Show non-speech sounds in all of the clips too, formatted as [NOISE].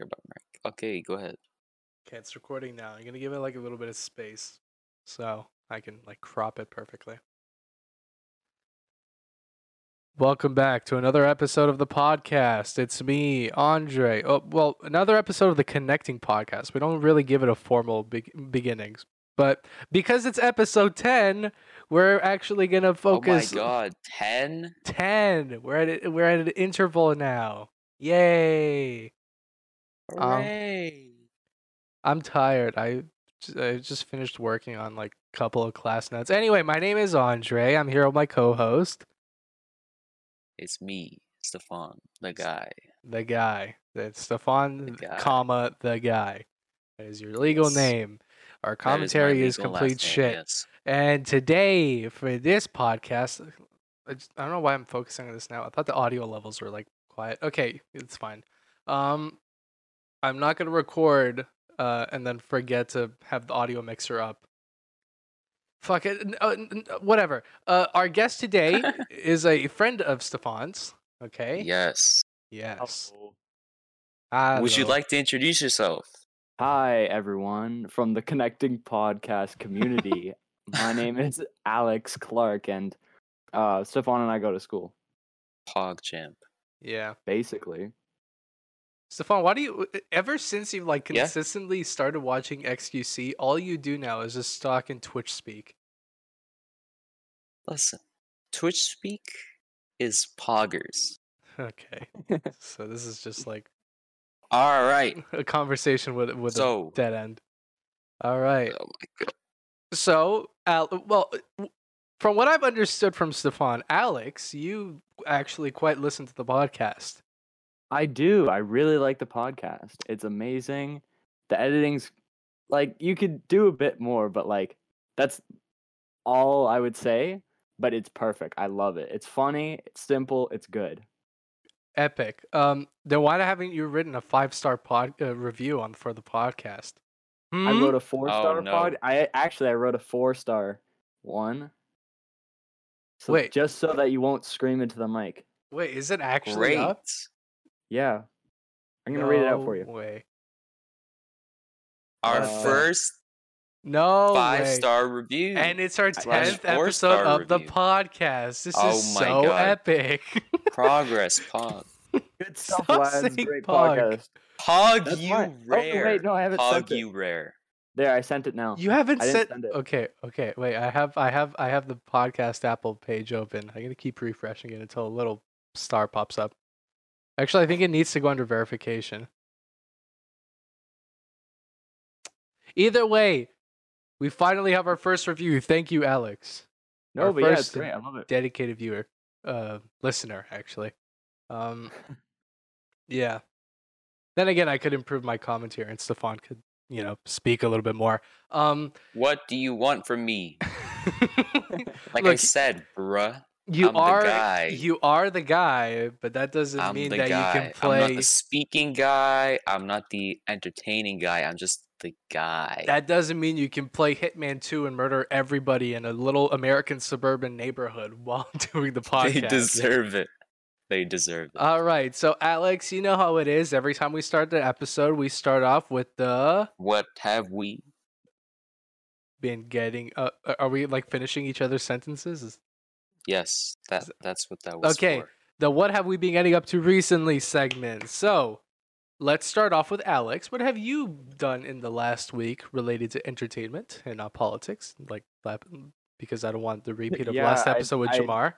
talking about Mike. Okay, go ahead. Okay, it's recording now. I'm gonna give it like a little bit of space, so I can like crop it perfectly. Welcome back to another episode of the podcast. It's me, Andre. Oh, well, another episode of the Connecting Podcast. We don't really give it a formal be- beginnings, but because it's episode ten, we're actually gonna focus. Oh my god, ten? Ten. We're at a, we're at an interval now. Yay! Um, I'm tired. I I just finished working on like a couple of class notes. Anyway, my name is Andre. I'm here with my co-host, it's me, Stefan, the guy. the guy. That's Stefan, The guy. comma the guy. That is your legal Yes. name. Our commentary is last complete name, shit. yes. And today for this podcast, I, just, I don't know why I'm focusing on this now. I thought the audio levels were like quiet. Okay, it's fine. Um, I'm not gonna record uh and then forget to have the audio mixer up. Fuck it. n- uh, n- n- whatever. Uh, our guest today [LAUGHS] is a friend of Stefan's. Okay. Yes. Yes. Hello. Would you like to introduce yourself? Hi, everyone from the Connecting Podcast community. [LAUGHS] My name is Alex Clark, and uh, Stefan and I go to school, Pog champ. Yeah. basically. Stefan, why do you ever since you've like Yeah? consistently started watching XQC, all you do now is just talk in Twitch speak. Listen, Twitch speak is poggers. Okay. [LAUGHS] so this is just like All right. [LAUGHS] a conversation with with So, a dead end. All right. oh my god. So, Al, well, from what I've understood from Stefan, Alex, you actually quite listen to the podcast. I do. I really like the podcast. It's amazing. The editing's like you could do a bit more, but like that's all I would say. But it's perfect. I love it. It's funny. It's simple. It's good. Epic. Um, then why haven't you written a five star pod uh, review on for the podcast? I Hmm? wrote a four star Oh, no. pod. I actually I wrote a four star one. So Wait. just so that you won't scream into the mic. Wait, is it actually Great. up? Yeah. I'm gonna read it out for you. Way. Our Uh, first No five way. star review. And it's our tenth episode four-star of the podcast. This Oh is my so God. epic. [LAUGHS] Progress, Pog. Good stuff, Stop lads. Great pog. podcast. Pog That's you fine. rare. Oh wait, no, I haven't Pog sent it. you rare. There, I sent it now. You haven't sent didn't said send it. okay, okay. Wait, I have, I have, I have the podcast Apple page open. I'm gonna keep refreshing it until a little star pops up. Actually, I think it needs to go under verification. Either way, we finally have our first review. Thank you, Alex, no, our but yeah, it's great. I love it. dedicated viewer, uh, listener, actually. Um, [LAUGHS] yeah. Then again, I could improve my commentary, and Stefan could, you know, speak a little bit more. Um, What do you want from me? [LAUGHS] Like I said, bruh. You I'm are you are the guy, but that doesn't I'm mean that guy. you can I'm play. not the speaking guy. I'm not the entertaining guy. I'm just the guy. That doesn't mean you can play Hitman 2 and murder everybody in a little American suburban neighborhood [LAUGHS] while doing the podcast. they deserve it. They deserve it. All right, so Alex, you know how it is. Every time we start the episode, we start off with the what have we? been getting. Uh, are we like finishing each other's sentences? Is- Yes, that that's what that was Okay. for. The what have we been getting up to recently segment. So let's start off with Alex. What have you done in the last week related to entertainment and not politics? Like lap- because I don't want the repeat of Yeah, last I- episode with I- Jamar.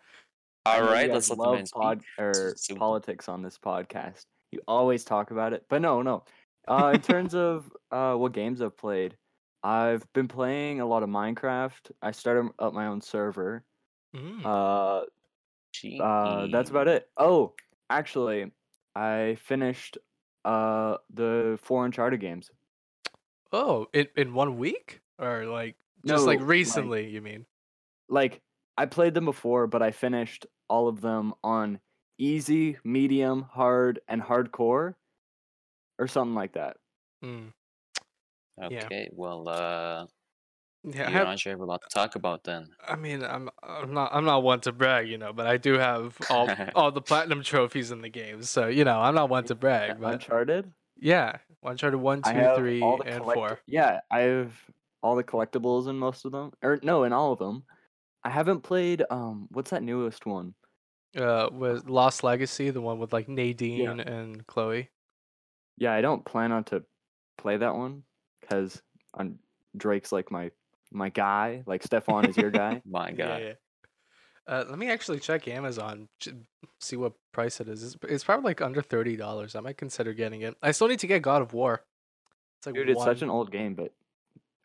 I All know right, you let's guys let the love man pod or politics on this podcast. You always talk about it, but no, no. Uh, in [LAUGHS] terms of uh, what games I've played, I've been playing a lot of Minecraft. I started up my own server. Mm. Uh, uh, that's about it. Oh, actually, I finished uh the four Uncharted games. oh, in in one week or like just like No, like- recently? you mean? Like I played them before, but I finished all of them on easy, medium, hard, and hardcore, or something like that. Mm. Okay, well, uh, Yeah, I you have- and Andre have a lot to talk about then. I mean, I'm I'm not I'm not one to brag, you know, but I do have all [LAUGHS] all the platinum trophies in the game, so you know I'm not one to brag. But Uncharted. Yeah, Uncharted one, I two, three, all the and collect- four. Yeah, I have all the collectibles in most of them, or no, in all of them. I haven't played. Um, what's that newest one? Uh, was Lost Legacy the one with like Nadine and Chloe? Yeah, I don't plan on to play that one because Drake's like my my guy. Like Stefan is your guy. [LAUGHS] My guy. Yeah, yeah. Uh, let me actually check Amazon, see what price it is. It's, it's probably like under thirty dollars. I might consider getting it. I still need to get God of War. It's like Dude, it's such an old game, but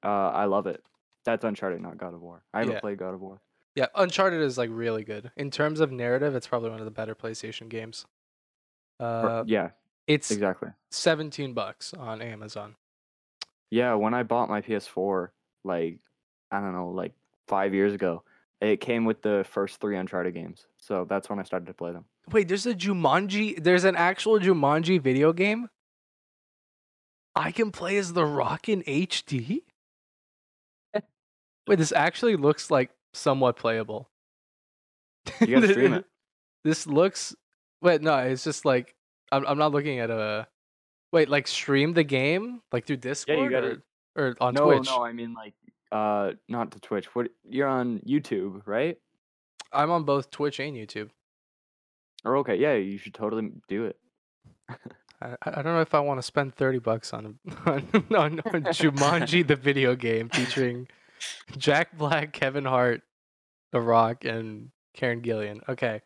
uh, I love it. That's Uncharted, not God of War. I haven't Yeah. played God of War. Yeah, Uncharted is like really good in terms of narrative. It's probably one of the better PlayStation games. Uh, yeah, it's exactly. seventeen bucks on Amazon. Yeah, when I bought my PS4, like I don't know, like five years ago, it came with the first three Uncharted games. So that's when I started to play them. Wait, there's a Jumanji. There's an actual Jumanji video game. I can play as the Rock in HD. [LAUGHS] Wait, this actually looks like somewhat playable. You gotta stream it. [LAUGHS] This looks. Wait, no, it's just like I'm. I'm not looking at a. Wait, like stream the game like through Discord gotta- or, or on Twitch? no, Twitch. no, I mean like uh, not to Twitch. What you're on YouTube, right? I'm on both Twitch and YouTube. Or okay, yeah, you should totally do it. [LAUGHS] I, I don't know if I want to spend thirty bucks on [LAUGHS] on, on, on Jumanji the video game featuring Jack Black, Kevin Hart, The Rock, and Karen Gillan. Okay, It's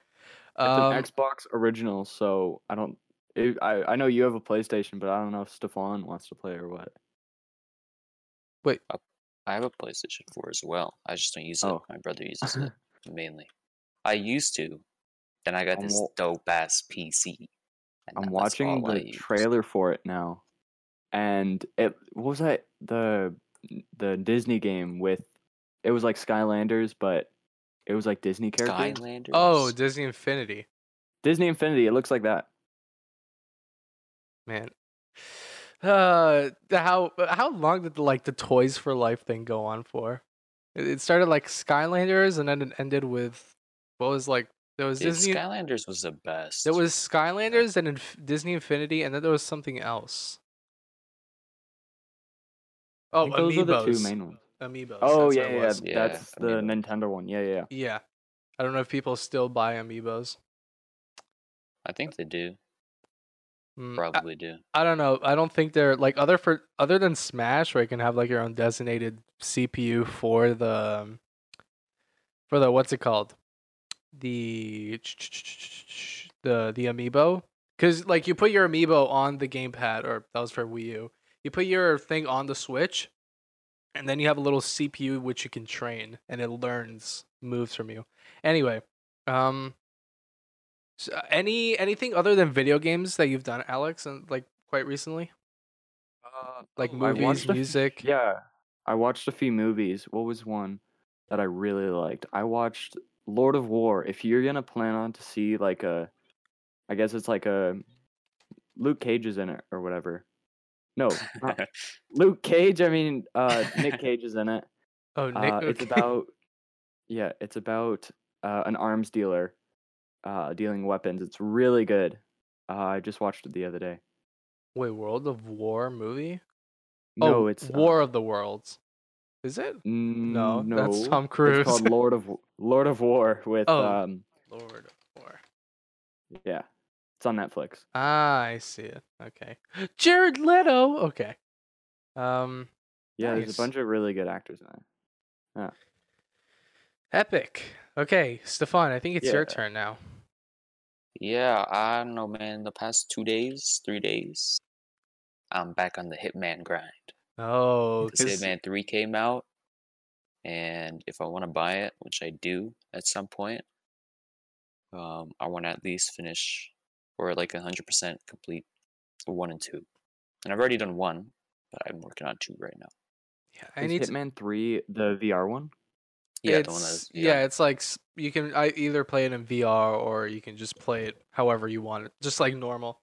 um, an Xbox original, so I don't. It, I I know you have a PlayStation, but I don't know if Stefan wants to play or what. I have a PlayStation 4 as well. I just don't use it. Oh. My brother uses it [LAUGHS] mainly. I used to. Then I got I'm this wa- dope ass PC. and I'm watching the trailer for it now, and it what was that the the Disney game with it was like Skylanders, but it was like Disney characters. Skylanders. oh Disney Infinity, Disney Infinity. It looks like that. man. Uh, how how long did the, like the Toys for Life thing go on for? It, it started like Skylanders, and then it ended with what was like there was Dude, Disney. Skylanders was the best. There was Skylanders and Inf- Disney Infinity, and then there was something else. Oh, think those are the two main ones. Amiibos. Oh that's yeah, yeah, was. Yeah, that's the Amiibo. Nintendo one. Yeah, yeah. yeah. Yeah. I don't know if people still buy Amiibos. I think they do. Mm, I- Probably do. I, don't know. I don't think they're like other for other than Smash, where you can have like your own designated CPU for the um, for the what's it called, the the the Amiibo. Because like you put your Amiibo on the gamepad, or that was for Wii U. You put your thing on the Switch, and then you have a little CPU which you can train, and it learns moves from you. Anyway, um, so any anything other than video games that you've done, Alex, and like quite recently, Uh, like movies, watched a f- music. Yeah, I watched a few movies. What was one that I really liked? I watched Lord of War. If you're gonna plan on to see like a, I guess it's like a Luke Cage is in it or whatever. No, [LAUGHS] Luke Cage. I mean, uh, Nick Cage is in it. [LAUGHS] Oh, Nick, Uh, it's about yeah, it's about uh, an arms dealer uh, dealing weapons. It's really good. Uh, I just watched it the other day. wait, World of War movie? No, oh, it's uh, War of the Worlds. Is it? No, No, that's Tom Cruise. It's called Lord of Lord of War with Oh. um Lord of War. yeah. It's on Netflix. Ah, I see it. Okay, [GASPS] Jared Leto. Okay. Um, Yeah, there's a bunch of really good actors in it. epic. Okay, Stefan, I think it's your turn now. Yeah, I don't know, man. The past two days, three days, I'm back on the Hitman grind. Oh, Because 'cause- Hitman 3 came out, and if I want to buy it, which I do at some point, um, I want to at least finish or like 100% complete one and two. And I've already done one, but I'm working on two right now. yeah, I Is need to. Hitman 3 the VR one? Yeah, it's, that's yeah, it's like you can I either play it in VR or you can just play it however you want it, just like normal.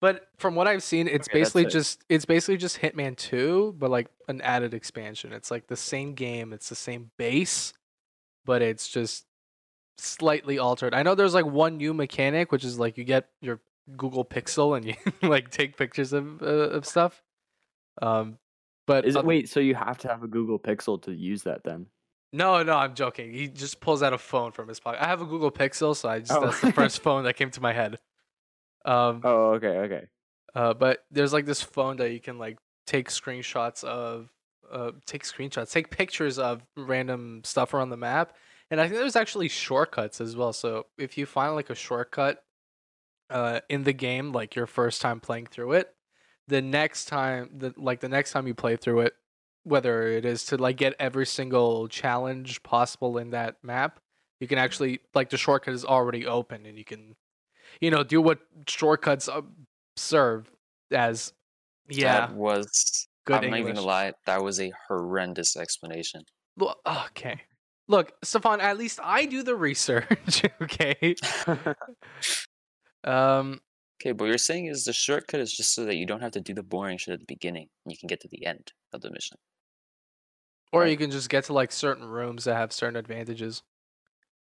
But from what I've seen, it's Okay, basically just it's basically just Hitman 2, but like an added expansion. It's like the same game, it's the same base, but it's just slightly altered. I know there's like one new mechanic, which is like you get your Google Pixel and you [LAUGHS] like take pictures of uh, of stuff. Um, but Is it wait? So you have to have a Google Pixel to use that then? No, no, I'm joking. He just pulls out a phone from his pocket. I have a Google Pixel, so I just Oh. that's the [LAUGHS] first phone that came to my head. Um, Oh, okay, okay. uh, but there's like this phone that you can like take screenshots of, uh, take screenshots, take pictures of random stuff around the map, and I think there's actually shortcuts as well. So if you find like a shortcut, uh, in the game, like your first time playing through it, the next time, the like the next time you play through it, whether it is to like get every single challenge possible in that map, you can actually like the shortcut is already open and you can, you know, do what shortcuts uh, serve as. Yeah, That was. good I'm not even gonna lie. That was a horrendous explanation. Okay. Look, Stefan, at least I do the research, [LAUGHS] okay? [LAUGHS] Um Okay, but what you're saying is the shortcut is just so that you don't have to do the boring shit at the beginning and you can get to the end of the mission. Or Right. you can just get to like certain rooms that have certain advantages.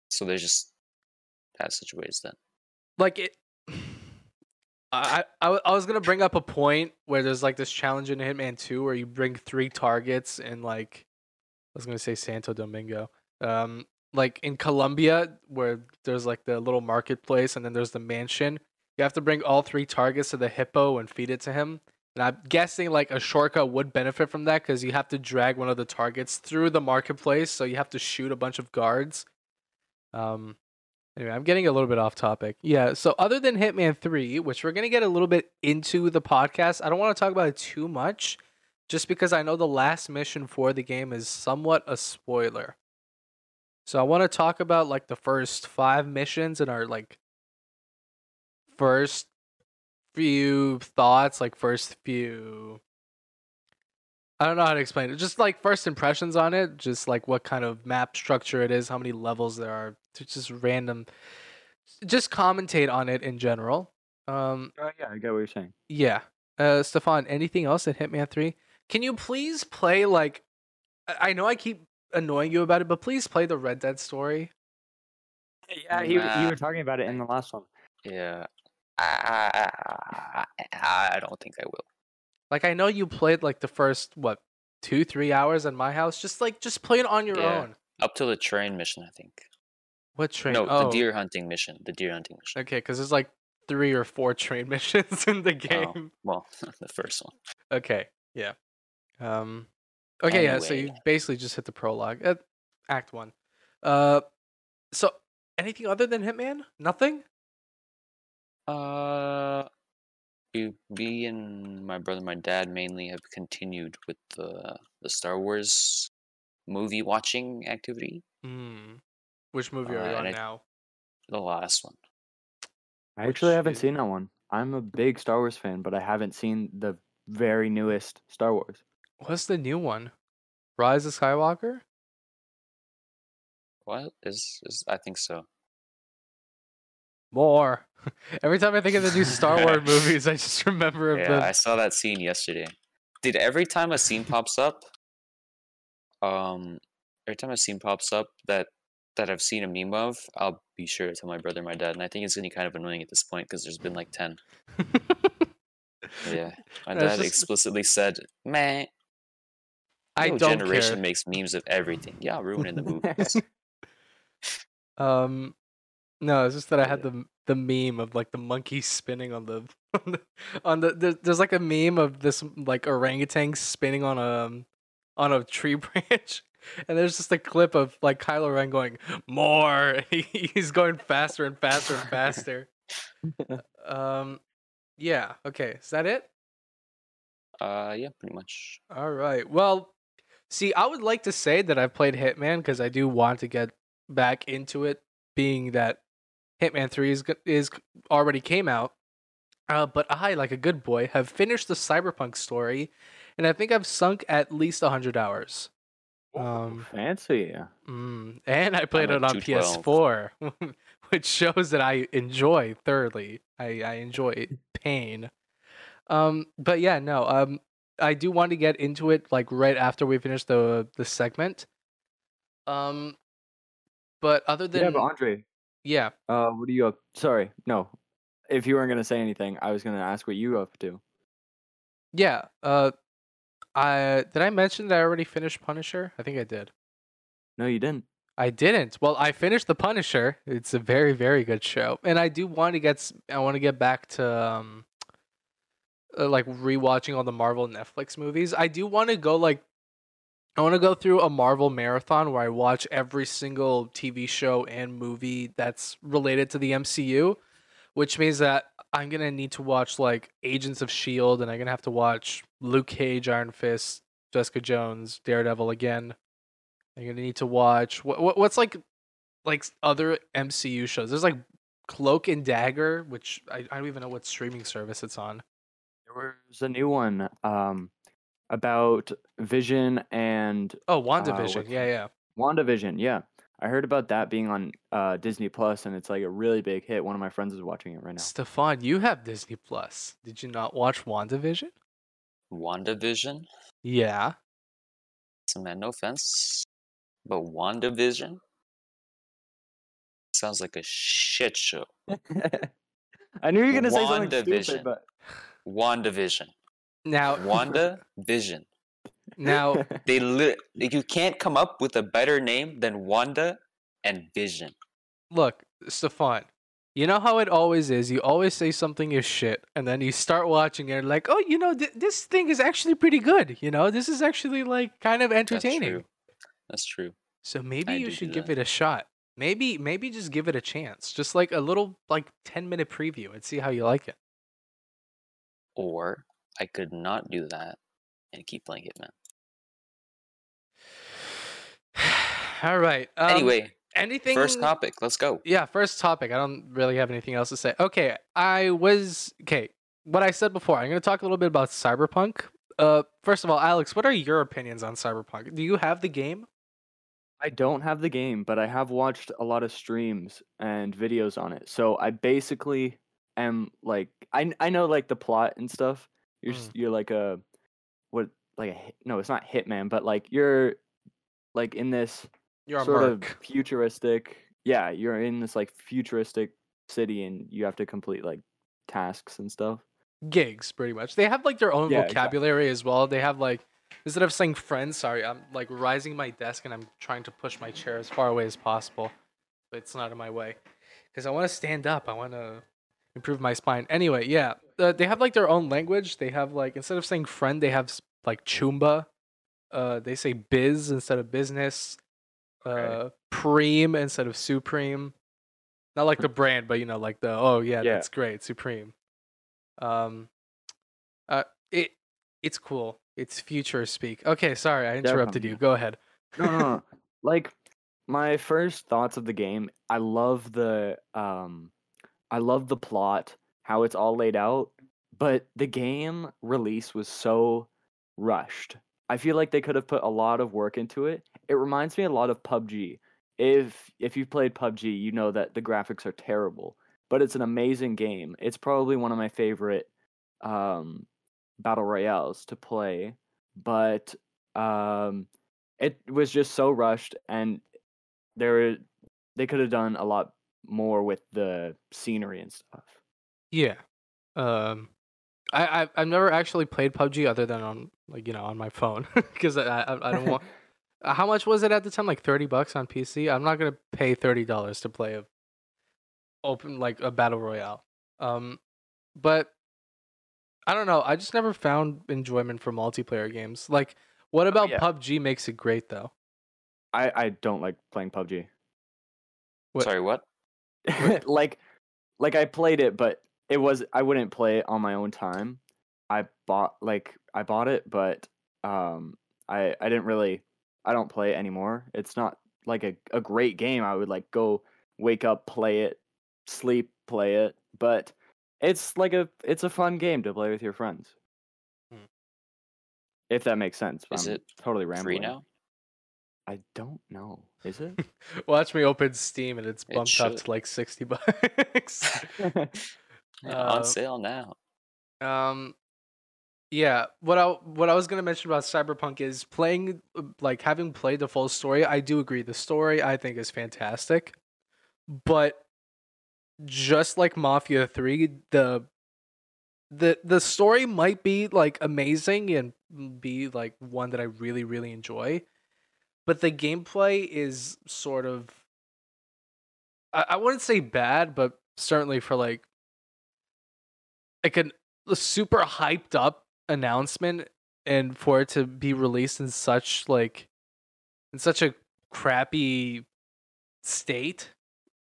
So there's just passageways then. Like it [SIGHS] I, was I was gonna bring up a point where there's like this challenge in Hitman 2 where you bring three targets in like I was gonna say Santo Domingo. Um like in Colombia where there's like the little marketplace and then there's the mansion. You have to bring all three targets to the hippo and feed it to him. And I'm guessing like a shortcut would benefit from that because you have to drag one of the targets through the marketplace, so you have to shoot a bunch of guards. Um Anyway, I'm getting a little bit off topic. Yeah, so other than Hitman 3, which we're going to get a little bit into the podcast, I don't want to talk about it too much just because I know the last mission for the game is somewhat a spoiler. So I want to talk about like the first 5 missions and our like first few thoughts, like first few I don't know how to explain it. Just like first impressions on it, just like what kind of map structure it is, how many levels there are, just random just commentate on it in general. Um oh yeah, I get what you're saying. yeah. Uh Stefan, anything else in Hitman 3? Can you please play like I I know I keep annoying you about it, but please play the Red Dead story. Yeah, you Nah. you were talking about it in the last one. Yeah. I, I, don't think I will. Like I know you played like the first what, 2 3 hours at my house. Just like just play it on your Yeah. own. Up to the train mission, I think. What train? No, oh. the deer hunting mission. The deer hunting mission. Okay, cuz there's like 3 or 4 train [LAUGHS] missions in the Oh. game. Well, [LAUGHS] the first one. Okay, yeah. Um Okay, yeah, so you basically just hit the prologue. Uh, act 1. Uh so anything other than Hitman? Nothing? Uh, you, me and my brother, my dad mainly have continued with the the Star Wars movie watching activity. Hmm. Which movie are Uh, you on I- now? The last one. I actually Which haven't is- seen that one. I'm a big Star Wars fan, but I haven't seen the very newest Star Wars. What's the new one? Rise of Skywalker? What is is? I think so. More. Every time I think of the new Star Wars [LAUGHS] movies, I just remember Yeah, the I saw that scene yesterday. Dude, every time a scene pops up, um, every time a scene pops up that that I've seen a meme of, I'll be sure to tell my brother, and my dad, and I think it's getting kind of annoying at this point because there's been like ten. Yeah, my [LAUGHS] dad just- explicitly said, "Man, I don't generation care. makes memes of everything. Yeah, [LAUGHS] ruining the movies." Um, no, it's just that I had the the meme of like the monkey spinning on the [LAUGHS] on the, on the there, there's like a meme of this like orangutan spinning on a um, on a tree [LAUGHS] branch, and there's just a clip of like Kylo Ren going more. [LAUGHS] He, he's going faster and faster and faster. um, yeah. Okay, is that it? uh, yeah, pretty much. All right. Well, see, I would like to say that I've played Hitman because I do want to get back into it, being that Hitman Three is is already came out. Uh, but I, like a good boy, have finished the Cyberpunk story, and I think I've sunk at least hundred hours. Um, Fancy. Mm, and I played it on PS4, [LAUGHS] which shows that I enjoy thoroughly. I, I enjoy pain. Um, but yeah, no. Um, I do want to get into it like right after we finish the the segment. Um, but other than yeah, but Andre, yeah, uh, what are you up? Sorry, no. if you weren't gonna say anything, I was gonna ask what you up to. Yeah. Uh, I did I mention that I already finished Punisher? I think I did. No, you didn't. I didn't. Well, I finished The Punisher. It's a very, very good show, and I do want to get. I want to get back to um, uh, like rewatching all the Marvel Netflix movies. I do want to go like. I want to go through a Marvel marathon where I watch every single TV show and movie that's related to the MCU, which means that I'm gonna need to watch like Agents of Shield, and I'm gonna have to watch Luke Cage, Iron Fist, Jessica Jones, Daredevil again. I'm gonna need to watch what, what what's like like other MCU shows. There's like Cloak and Dagger, which I, I don't even know what streaming service it's on. There was a new one um about Vision and Oh, what's WandaVision. yeah, it? yeah. WandaVision. Yeah, I heard about that being on uh, Disney Plus, and it's like a really big hit. One of my friends is watching it right now. Stefan, you have Disney Plus. Did you not watch WandaVision? WandaVision. Yeah. So man, no offense, but WandaVision sounds like a shit show. [LAUGHS] I knew you were gonna say something WandaVision. stupid, but WandaVision. Now, Wanda Vision. now, [LAUGHS] They li- you can't come up with a better name than Wanda and Vision. look, Stefan. You know how it always is. You always say something is shit, and then you start watching it, like, oh, you know, th- this thing is actually pretty good. You know, this is actually like kind of entertaining. That's entertaining. true. That's true. So maybe I you do do should give that. it a shot. Maybe maybe just give it a chance. Just like a little like 10 minute preview and see how you like it. Or I could not do that and keep playing Hitman. [SIGHS] All right. Um, anyway, anything first topic. Let's go. Yeah, first topic. I don't really have anything else to say. Okay, I was okay. What I said before, I'm going to talk a little bit about Cyberpunk. Uh first of all, Alex, what are your opinions on Cyberpunk? Do you have the game? I don't have the game, but I have watched a lot of streams and videos on it. So I basically am like I I know like the plot and stuff. You're s mm. you're like a what like a no, it's not hitman, but like you're like in this You're sort of futuristic. Yeah, you're in this like futuristic city and you have to complete like tasks and stuff. gigs pretty much they have like their own Yeah, exactly. vocabulary as well they have like instead of saying friends sorry i'm like rising my desk and i'm trying to push my chair as far away as possible but it's not in my way because i want to stand up i want to improve my spine anyway yeah uh, they have like their own language. They have like instead of saying friend they have like choomba. Uh they say biz instead of business. Uh preem instead of supreme. Not like the brand but you know like the oh yeah, Yeah. that's great supreme. Um uh it it's cool. It's future speak. Okay sorry i interrupted you. Go ahead. No, no, no. [LAUGHS] like my first thoughts of the game i love the um i love the plot how it's all laid out but the game release was so rushed. I feel like they could have put a lot of work into it. It reminds me a lot of pubg if if you've played pubg you know that the graphics are terrible but it's an amazing game. It's probably one of my favorite um battle royales to play but um it was just so rushed and there they could have done a lot more with the scenery and stuff yeah um I, I I've never actually played PUBG other than on like you know on my phone [LAUGHS] because I, I I don't want. [LAUGHS] Uh, How much was it at the time? Like thirty bucks on PC. I'm not gonna pay thirty dollars to play a open like a battle royale. Um, but I don't know. I just never found enjoyment for multiplayer games. Like, what about yeah. PUBG makes it great though? i i don't like playing pubg What- Sorry, what? [LAUGHS] like like i played it but it was i wouldn't play it on my own time. I bought like i bought it but um i i didn't really i don't play it anymore. It's not like a, a great game. I would like go wake up play it sleep play it but it's like a it's a fun game to play with your friends. Hmm. if that makes sense. Is I'm it totally rambling. Free now? i don't know. Is it? [LAUGHS] Watch me open Steam and it's It bumped up to like sixty bucks. [LAUGHS] [LAUGHS] Yeah, Uh, on sale now. Um, yeah. What I what I was gonna mention about Cyberpunk is playing like having played the full story. I do agree. The story I think is fantastic, but just like Mafia 3, the the the story might be like amazing and be like one that I really really enjoy, but the gameplay is sort of I, I wouldn't say bad, but certainly for like like an, a super hyped up announcement and for it to be released in such like in such a crappy state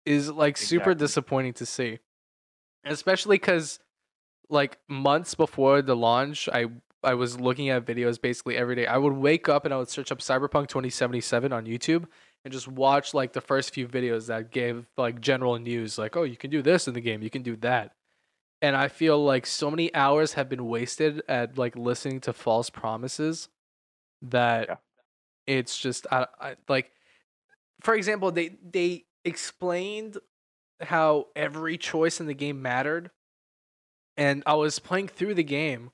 is like super disappointing to see. Especially because like months before the launch i i was looking at videos basically every day. I would wake up and i would search up cyberpunk 2077 on youtube and just watch like the first few videos that gave like general news like oh you can do this in the game you can do that and i feel like so many hours have been wasted at like listening to false promises that Yeah. it's just I, I like for example they they explained how every choice in the game mattered and i was playing through the game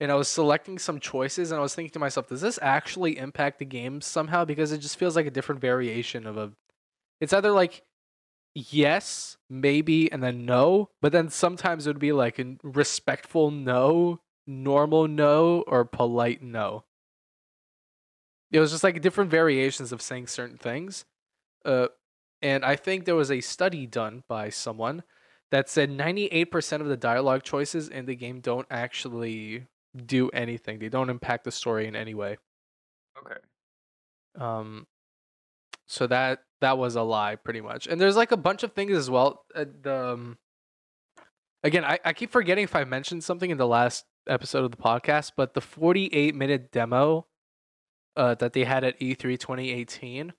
and i was selecting some choices and i was thinking to myself does this actually impact the game somehow because it just feels like a different variation of a it's either like yes maybe and then no but then sometimes it would be like a respectful no normal no or polite no. It was just like different variations of saying certain things uh, and i think there was a study done by someone that said 98% of the dialogue choices in the game don't actually do anything. They don't impact the story in any way. Okay. um so that that was a lie pretty much. And there's like a bunch of things as well uh, the um, again I, I keep forgetting if i mentioned something in the last episode of the podcast but the 48 minute demo uh, that they had at E e3 2018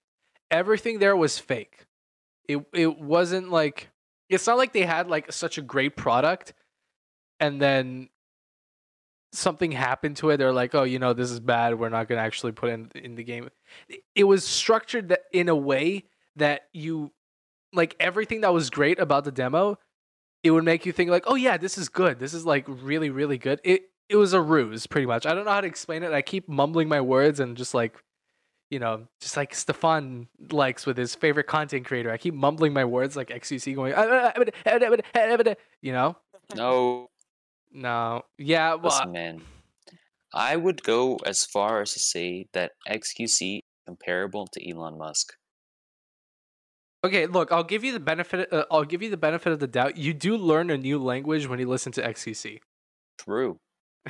everything there was fake. It, it wasn't like it's not like they had like such a great product and then something happened to it they're like oh you know this is bad we're not going to actually put in in the game. It- was structured that in a way that you like everything that was great about the demo it would make you think like oh yeah this is good this is like really really good. It it was a ruse pretty much. I don't know how to explain it i keep mumbling my words and just like you know just like stefan likes with his favorite content creator i keep mumbling my words like xqc going you know? No, no yeah well listen, man. I would go as far as to say that XQC is comparable to Elon Musk. Okay, look, I'll give you the benefit. Uh, I'll give you the benefit of the doubt. You do learn a new language when you listen to XQC. True. [LAUGHS]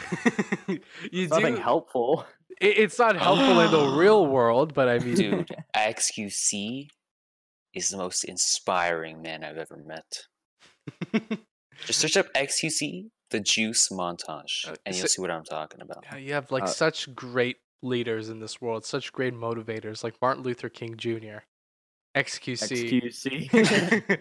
you It's do. nothing helpful. it- it's not helpful in the real [GASPS] world, but I mean, Dude, XQC is the most inspiring man I've ever met. [LAUGHS] Just search up XQC, the juice montage, Uh, and you'll see what I'm talking about. Yeah, you have like Uh, such great leaders in this world, such great motivators, like Martin Luther King Jr. XQC. XQC.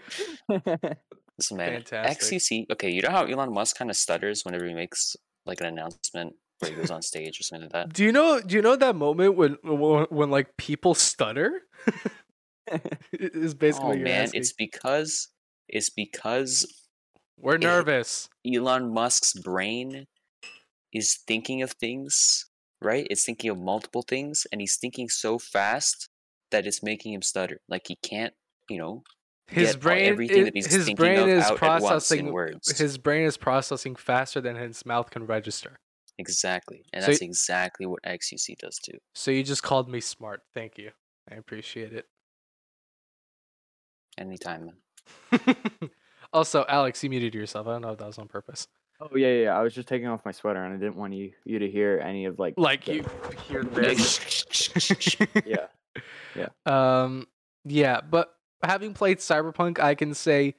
Listen, [LAUGHS] man, Fantastic. XQC. Okay, you know how Elon Musk kind of stutters whenever he makes like an announcement where he goes on stage or something like that. do you know? Do you know that moment when when, when like people stutter? [LAUGHS] [LAUGHS] is basically Oh what you're man, asking. it's because it's because We're nervous. Elon Musk's brain is thinking of things, right? It's thinking of multiple things, and he's thinking so fast that it's making him stutter. Like he can't, you know, His brain, everything i- that he's his thinking brain of is processing words. His brain is processing faster than his mouth can register. Exactly, and So that's y- exactly what XQC does too. So you just called me smart. Thank you. I appreciate it. Anytime, man. [LAUGHS] also, Alex, you muted yourself. I don't know if that was on purpose. oh yeah, yeah, yeah. I was just taking off my sweater and I didn't want you you to hear any of like Like the- you hear Like, this. [LAUGHS] Yeah. Um, yeah, but having played Cyberpunk, I can say,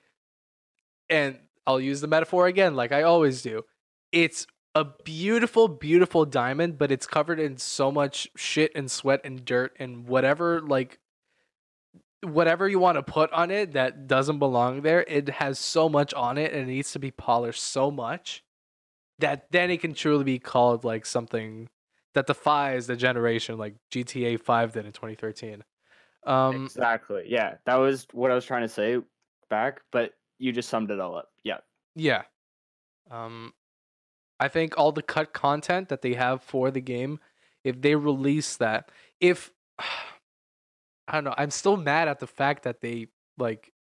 and I'll use the metaphor again, like I always do. It's a beautiful, beautiful diamond, but it's covered in so much shit and sweat and dirt and whatever, like, whatever you want to put on it that doesn't belong there. It has so much on it and it needs to be polished so much that then it can truly be called like something that defies the generation like GTA 5 did in 2013. Um exactly. Yeah, that was what I was trying to say back, but you just summed it all up. Yeah. yeah. Um I think all the cut content that they have for the game if they release that if [SIGHS] I don't know, I'm still mad at the fact that they like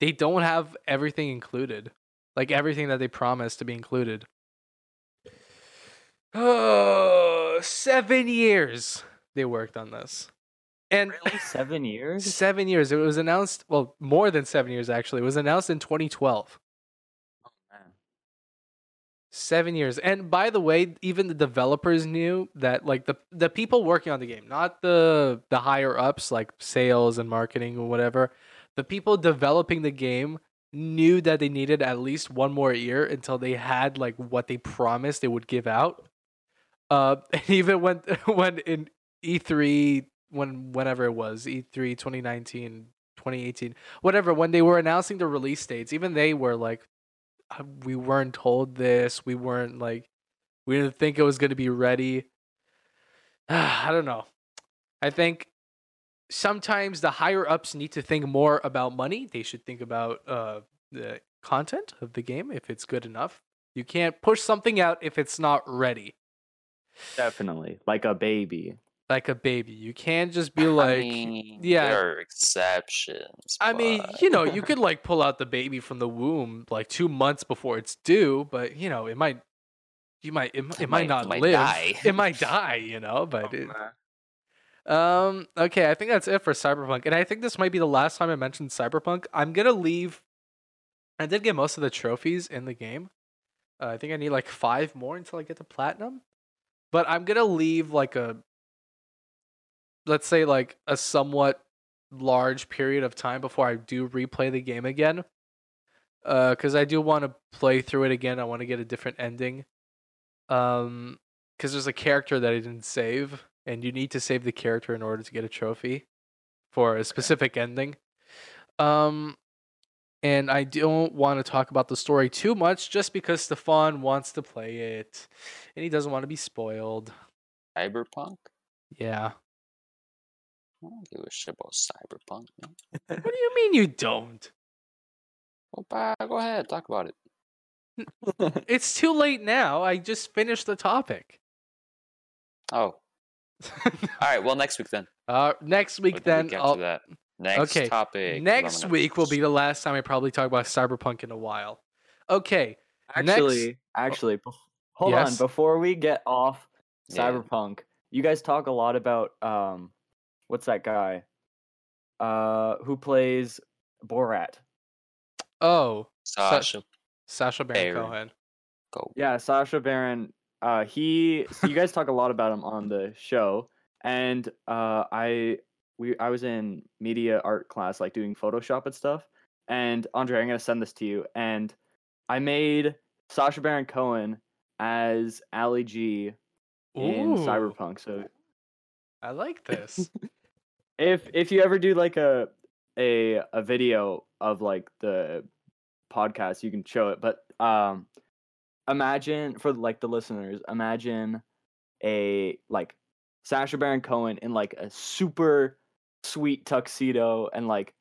they don't have everything included, like everything that they promised to be included. Oh, [SIGHS] seven years they worked on this, and Really, seven [LAUGHS] years? seven years. It was announced. Well, more than seven years actually. It was announced in 2012. Seven years. And by the way, even the developers knew that like the the people working on the game, not the the higher ups like sales and marketing or whatever, the people developing the game knew that they needed at least one more year until they had like what they promised they would give out. Uh [LAUGHS] and even when [LAUGHS] when in E3 when whenever it was, E E3 2019, 2018, whatever, when they were announcing the release dates, even they were like we weren't told this. We weren't like, we didn't think it was going to be ready. [SIGHS] I don't know. I think sometimes the higher ups need to think more about money. They should think about uh, the content of the game if it's good enough. You can't push something out if it's not ready, Definitely. Like a baby. Like a baby. You can't just be [LAUGHS] like, I mean, yeah. there are exceptions. I mean, you know, you [LAUGHS] could like pull out the baby from the womb like two months before it's due, but you know, it might, you might, it, it, It might, might- not might live. die. It might [LAUGHS] die, you know. But Oh, it, um, okay, I think that's it for Cyberpunk, and I think this might be the last time I mentioned Cyberpunk. I'm gonna leave. I did get most of the trophies in the game. Uh, I think I need like five more until I get to platinum, but I'm gonna leave like a, let's say like a somewhat large period of time before I do replay the game again. Uh, because I do want to play through it again. I want to get a different ending. Um, because there's a character that I didn't save, and you need to save the character in order to get a trophy for a specific ending. Um, and I don't want to talk about the story too much, just because Stefan wants to play it, and he doesn't want to be spoiled. Cyberpunk? Yeah. I don't give a shit about Cyberpunk. Man. What do you mean you don't? Well, bah, go ahead, talk about it. [LAUGHS] It's too late now. I just finished the topic. Oh, [LAUGHS] all right. Well, next week then. uh, next week the then, week I'll, after that. Next okay, topic. 'cause I'm next week will be the last time I probably talk about Cyberpunk in a while. Okay, Next- Actually, actually, bef- hold on. Before we get off Yeah. Cyberpunk, you guys talk a lot about um, what's that guy? Uh, who plays Borat? oh, Sacha. Sacha Baron Baron. Cohen. Go. Yeah, Sacha Baron. Uh, he. So you guys talk a lot about him on the show, and uh, I we I was in media art class, like doing Photoshop and stuff. And Andre, I'm gonna send this to you. And I made Sacha Baron Cohen as Ali G in Ooh, Cyberpunk. So I like [LAUGHS] this. If if you ever do like a a a video of like the podcast, you can show it. But um, imagine for like the listeners, imagine a like Sacha Baron Cohen in like a super sweet tuxedo and like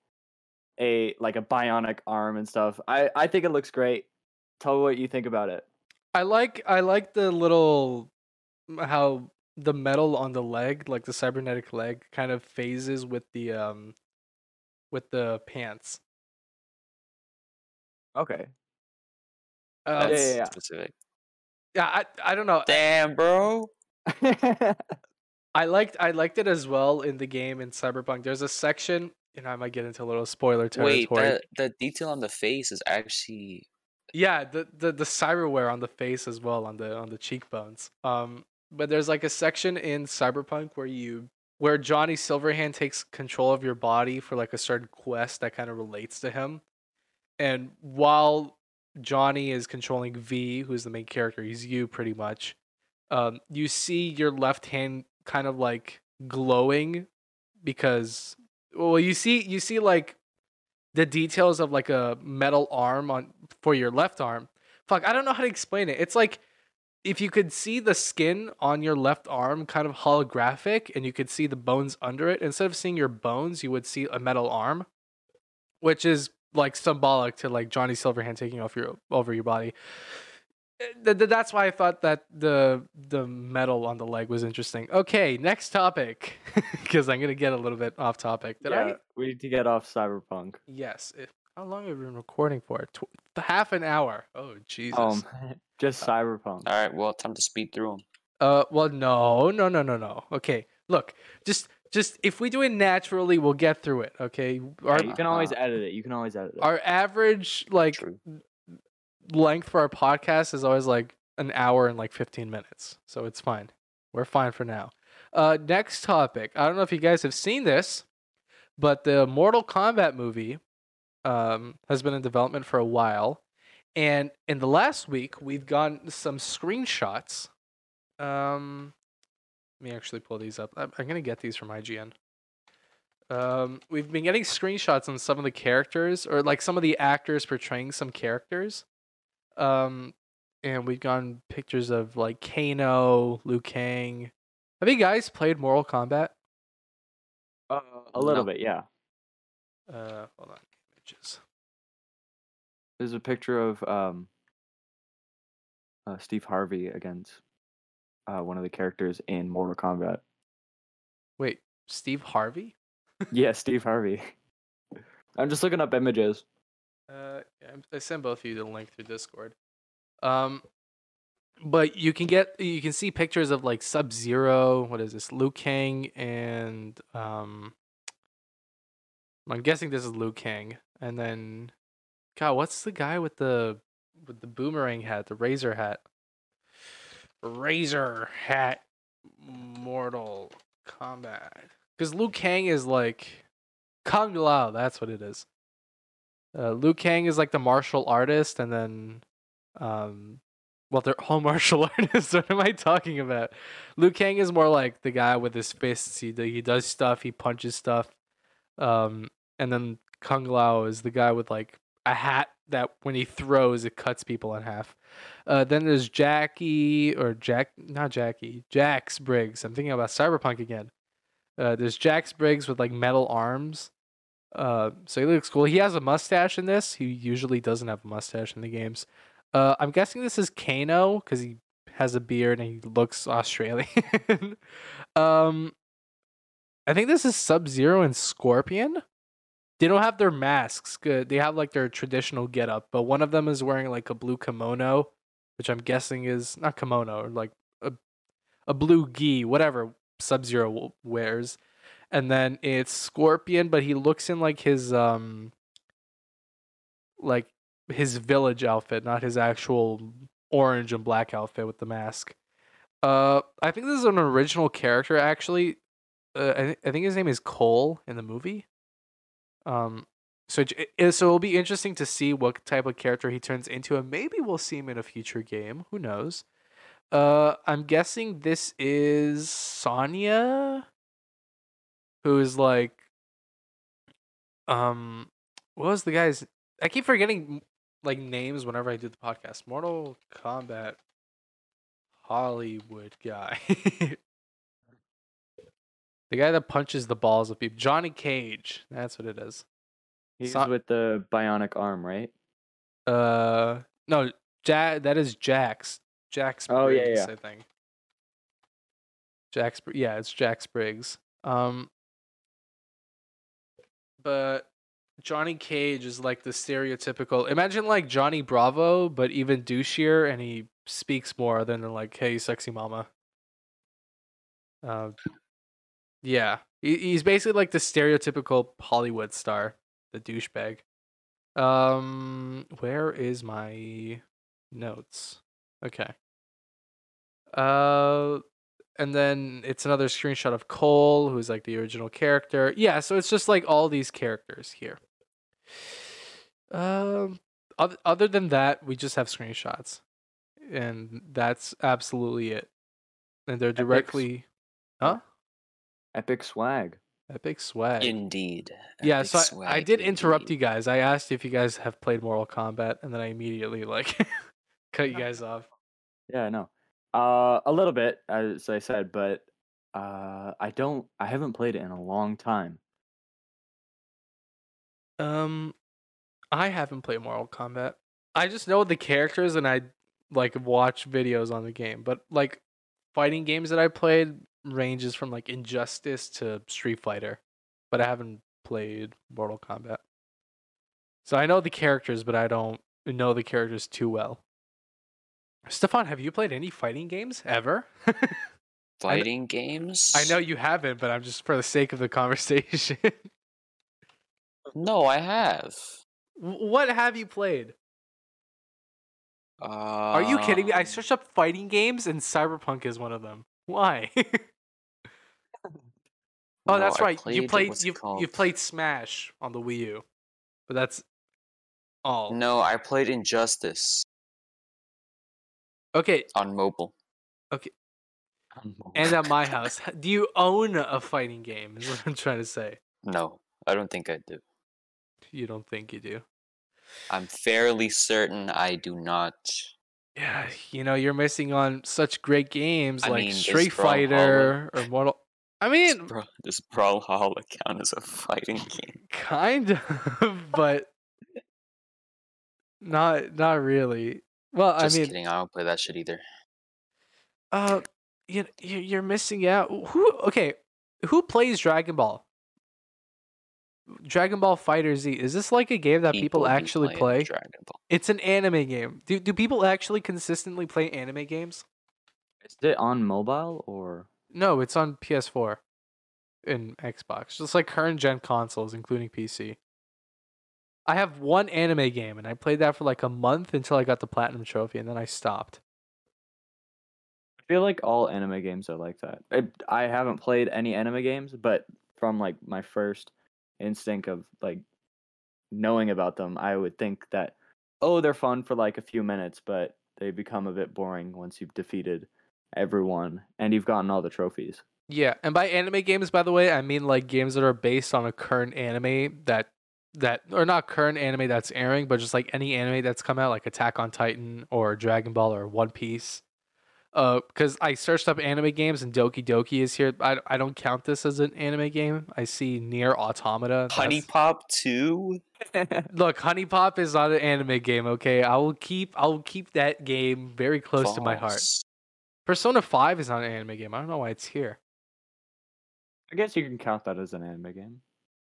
a like a bionic arm and stuff. I I think it looks great. Tell me what you think about it. I like I like the little how the metal on the leg, like the cybernetic leg, kind of phases with the um with the pants. Okay. Uh, That's yeah, yeah. specific. yeah, I I don't know. Damn, bro. [LAUGHS] I liked I liked it as well in the game in Cyberpunk. There's a section, you know, I might get into a little spoiler territory. Wait, that the detail on the face is actually Yeah, the, the the cyberware on the face as well on the on the cheekbones. Um, but there's like a section in Cyberpunk where you where Johnny Silverhand takes control of your body for like a certain quest that kind of relates to him, and while Johnny is controlling V, who's the main character, he's you pretty much. Um, you see your left hand kind of like glowing because well you see you see like the details of like a metal arm on for your left arm. Fuck, I don't know how to explain it. It's like if you could see the skin on your left arm kind of holographic and you could see the bones under it, instead of seeing your bones, you would see a metal arm, which is like symbolic to like Johnny Silverhand taking off your over your body. Th- th- That's why I thought that the the metal on the leg was interesting. Okay, next topic, [LAUGHS] because I'm gonna get a little bit off topic. Did yeah, I? we need to get off Cyberpunk. Yes. If, How long have we been recording for? Tw- half an hour. Oh Jesus. Um, [LAUGHS] just cyberpunk. All right, well, time to speed through them. Uh, well, no, no, no, no, no. Okay, look, just, just if we do it naturally, we'll get through it. Okay, our Yeah, you can always edit it. You can always edit it. our average like True. length for our podcast is always like an hour and like 15 minutes, so it's fine. We're fine for now. Uh, next topic. I don't know if you guys have seen this, but the Mortal Kombat movie um, has been in development for a while, and in the last week we've gotten some screenshots. Um, let me actually pull these up. I'm, I'm gonna get these from IGN. Um, we've been getting screenshots on some of the characters, or like some of the actors portraying some characters. Um, and we've gotten pictures of like Kano, Liu Kang. Have you guys played Mortal Kombat? Uh, a little No. bit, yeah. Uh, hold on, images. There's a picture of um, uh, Steve Harvey against uh, one of the characters in Mortal Kombat. Wait, Steve Harvey? yeah, [LAUGHS] Steve Harvey. I'm just looking up images. Uh, I sent both of you the link through Discord. Um, but you can get you can see pictures of like Sub Zero. What is this? Liu Kang and um. I'm guessing this is Liu Kang, and then, God, what's the guy with the with the boomerang hat, the razor hat? Razor hat, Mortal Kombat. Because Liu Kang is like Kung Lao. That's what it is. Uh, Liu Kang is like the martial artist, and then, um, well, they're all [LAUGHS] martial artists. [LAUGHS] what am I talking about? Liu Kang is more like the guy with his fists. He he does stuff. He punches stuff. Um, and then Kung Lao is the guy with like a hat that when he throws, it cuts people in half. Uh, then there's Jackie or Jack, not Jackie, Jax Briggs. I'm thinking about Cyberpunk again. Uh, there's Jax Briggs with like metal arms. Uh, so he looks cool. He has a mustache in this. He usually doesn't have a mustache in the games. Uh, I'm guessing this is Kano because he has a beard and he looks Australian. [LAUGHS] um, I think this is Sub Zero and Scorpion. They don't have their masks. Good. They have like their traditional getup, but one of them is wearing like a blue kimono, which I'm guessing is not kimono or like a a blue gi, whatever Sub Zero wears and then it's Scorpion, but he looks in like his um like his village outfit, not his actual orange and black outfit with the mask. Uh, I think this is an original character actually. Uh, I, th- I think his name is Cole in the movie. Um, so it, so it'll be interesting to see what type of character he turns into, and maybe we'll see him in a future game. Who knows? Uh, I'm guessing this is Sonya who's like um what was the guy's I keep forgetting like names whenever I do the podcast. Mortal Kombat Hollywood guy. [LAUGHS] the guy that punches the balls of people. Johnny Cage. That's what it is. He's So- with the bionic arm, right? Uh no, ja- that is Jax. Jax Oh, yeah, yeah. I think. Jax Br- yeah, it's Jax Briggs. Um but Johnny Cage is like the stereotypical imagine like Johnny Bravo, but even douchier and he speaks more than like, hey sexy mama. Uh, yeah. He, he's basically like the stereotypical Hollywood star, the douchebag. Um, where is my notes? Okay. Uh, and then it's another screenshot of Cole, who's like the original character. Yeah, so it's just like all these characters here. Um, other, other than that, we just have screenshots, and that's absolutely it. And they're directly, huh? Epic swag. Epic swag. Indeed. yeah, Epic so I, I swag did interrupt indeed. you guys. I asked if you guys have played Mortal Kombat, and then I immediately like [LAUGHS] cut you [LAUGHS] guys off. Yeah, I know. Uh, a little bit, as I said, but uh, I don't. I haven't played it in a long time. Um, I haven't played Mortal Kombat. I just know the characters and I like watch videos on the game. But like fighting games that I played ranges from like Injustice to Street Fighter, but I haven't played Mortal Kombat. So I know the characters, but I don't know the characters too well. Stefan, have you played any fighting games ever? [LAUGHS] Fighting games? I know you haven't, but I'm just for the sake of the [LAUGHS] conversation. No, I have. What have you played? Uh, Are you kidding me? I Um, searched up fighting games and Cyberpunk is one of them. Why? [LAUGHS] oh, no, that's I right. you played you you played Smash on the Wii U. But that's all. No, I played Injustice Okay, on mobile. Okay. And at my [LAUGHS] house, do you own a fighting game? Is what I'm trying to say. No, I don't think I do. You don't think you do? I'm fairly certain I do not. Yeah, you know, you're missing on such great games I like mean, Street Fighter or Mortal. I Does mean, Bra- Does Brawlhalla count as a fighting game? [LAUGHS] kind of, but not not really. Well, Just I mean, Just kidding. I don't play that shit either. uh, you you- you're missing out. Who? Okay, who plays Dragon Ball? Dragon Ball Fighter Z. Is this like a game that people, do actually play play? Dragon Ball. It's an anime game. Do do people actually consistently play anime games? Is it on mobile or? No, it's on PS4 and Xbox. Just like current gen consoles, including PC. I have one anime game, and I played that for like a month until I got the platinum trophy, and then I stopped. I feel like all anime games are like that. I, I haven't played any anime games, but from like my first instinct of like knowing about them, I would think that oh, they're fun for like a few minutes, but they become a bit boring once you've defeated everyone and you've gotten all the trophies. Yeah, and by anime games, by the way, I mean like games that are based on a current anime that that or not current anime that's airing, but just like any anime that's come out, like Attack on Titan or Dragon Ball or One Piece. Uh, because I searched up anime games and Doki Doki is here. I, I don't count this as an anime game. I see NieR Automata. Honey that's- Pop 2? [LAUGHS] Look, HuniePop is not an anime game. Okay, I will keep I will keep that game very close to my heart. False. Persona Five is not an anime game. I don't know why it's here. I guess you can count that as an anime game.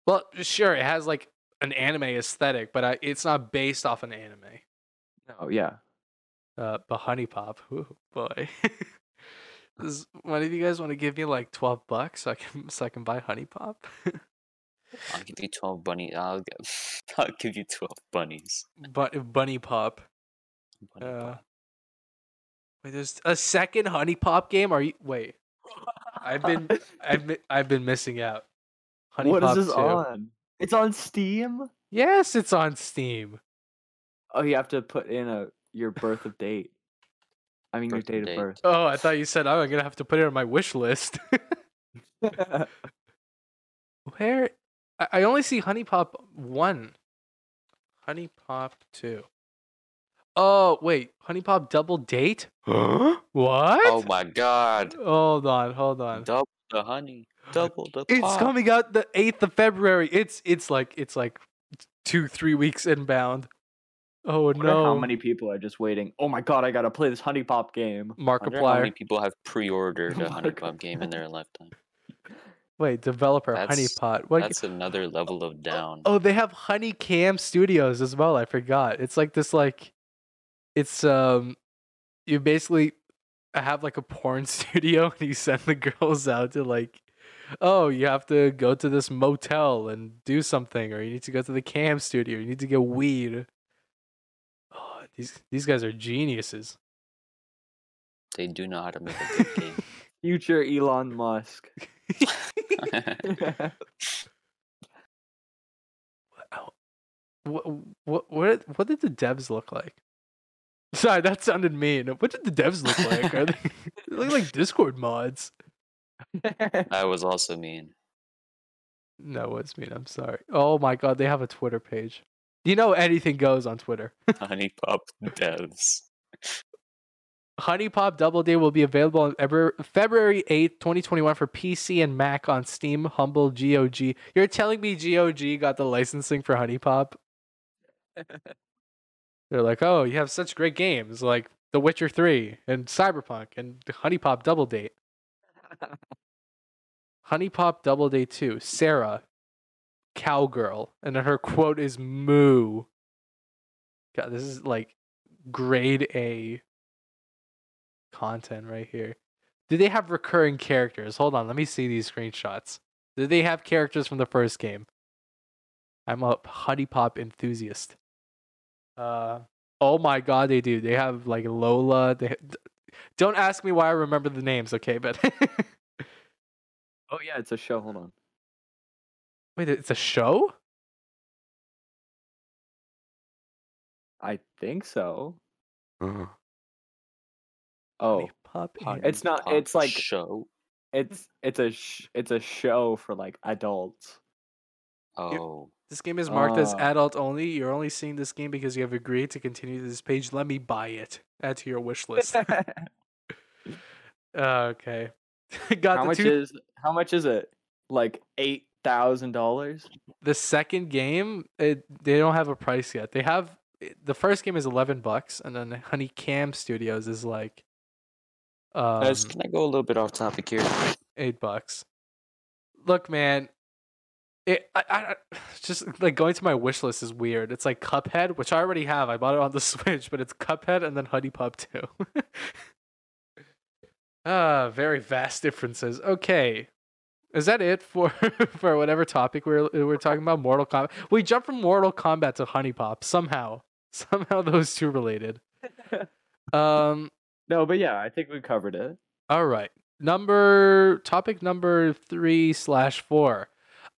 Well, sure, it has like an anime aesthetic, but I, it's not based off an anime. Oh yeah. Uh, but HuniePop, [LAUGHS] ooh, boy. [LAUGHS] Does one of you guys want to give me like twelve bucks so I can [LAUGHS] so I can buy HuniePop? I'll give you 12 bunny. I'll, g- I'll give you 12 bunnies. but Bunny Pop. Bunny Uh, Pop. Wait, there's a second HuniePop game. Are you wait? I've been [LAUGHS] I've been, I've been missing out. Honey What is Pop this 2. on? It's on Steam. Yes, it's on Steam. Oh, you have to put in a your birth of date. I mean your Birth of date of birth. Oh, I thought you said oh, I'm gonna have to put it on my wish list. [LAUGHS] Where? I, I only see HuniePop one. Honey Pop two. Oh wait, HuniePop double date? Huh? What? Oh my god. Hold on, hold on. Double the honey. Double the It's pop. coming out the eighth of February. It's it's like it's like two three weeks inbound. Oh Wonder no! how many people are just waiting? Oh my god, I gotta play this HuniePop game. Wonder how many people have pre-ordered [LAUGHS] oh a honey pop game in their lifetime. Wait, developer Honey That's- Pot. What? That's another level of oh, down. Oh, they have HunieCam Studios as well. I forgot. It's like this like it's um you basically have like a porn [LAUGHS] studio and you send the girls out to like oh, you have to go to this motel and do something or you need to go to the cam studio, you need to get weed. Oh, these these guys are geniuses. They do know how to make a good game. [LAUGHS] Future Elon Musk. [LAUGHS] what what what what did the devs look like? Sorry, that sounded mean. What did the devs look like? Are they, [LAUGHS] they look like Discord mods? [LAUGHS] I was also mean. No, it's mean. I'm sorry. Oh my god, they have a Twitter page. You know anything goes on Twitter. [LAUGHS] Honey pop devs. HuniePop Double Day will be available on ever, February 8th, 2021 for PC and Mac on Steam, Humble, GOG. You're telling me GOG got the licensing for HuniePop? They're like, oh, you have such great games like The Witcher 3 and Cyberpunk and HuniePop Double Date. [LAUGHS] HuniePop Double Day 2, Sarah, cowgirl, and then her quote is moo. God, this is like grade A content right here. Do they have recurring characters? Hold on, let me see these screenshots. Do they have characters from the first game? I'm a HuniePop enthusiast. Uh, oh my god, they do. They have like Lola. They don't ask me why I remember the names, okay? But [LAUGHS] Oh yeah, it's a show. Hold on. wait, it's a show. I think so. Uh-huh. Oh, Honey Pop. Honey and- It's not- it's like- show. it's it's a sh- it's a show for like adults. Oh, This game is marked as Ah. adult only. You're only seeing this game because you have agreed to continue this page. Let me buy it. Add to your wish list. Uh, [LAUGHS] [LAUGHS] okay. [LAUGHS] Got how the much two. is how much is it? Like eight thousand dollars. the second game, it, they don't have a price yet. They have the first game is eleven bucks, and then HunieCam Studios is like um, guys, can I go a little bit off topic here? eight bucks. Look, man, it I, I [SIGHS] just like going to my wish list is weird. It's like Cuphead, which I already have. I bought it on the [LAUGHS] Switch, but it's Cuphead and then HuniePop too. [LAUGHS] Ah, very vast differences. Okay. Is that it for [LAUGHS] for whatever topic we're we're talking about? Mortal Kombat. We jumped from Mortal Kombat to HuniePop somehow. Somehow those two related. Um No, but yeah, I think we covered it. all right. Number topic number three slash four.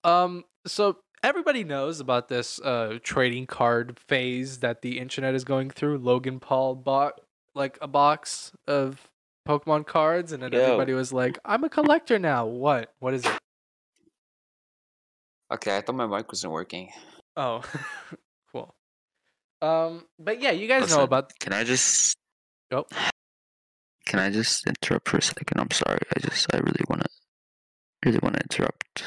Um, so everybody knows about this uh trading card phase that the internet is going through. Logan Paul bought like a box of Pokemon cards, and then Yo. everybody was like, "I'm a collector now." What? What is it? Okay, I thought my mic wasn't working. Oh, [LAUGHS] cool. Um, but yeah, you guys know about. Can I just? Oh. Can I just interrupt for a second? I'm sorry. I just I really want to, really want to interrupt.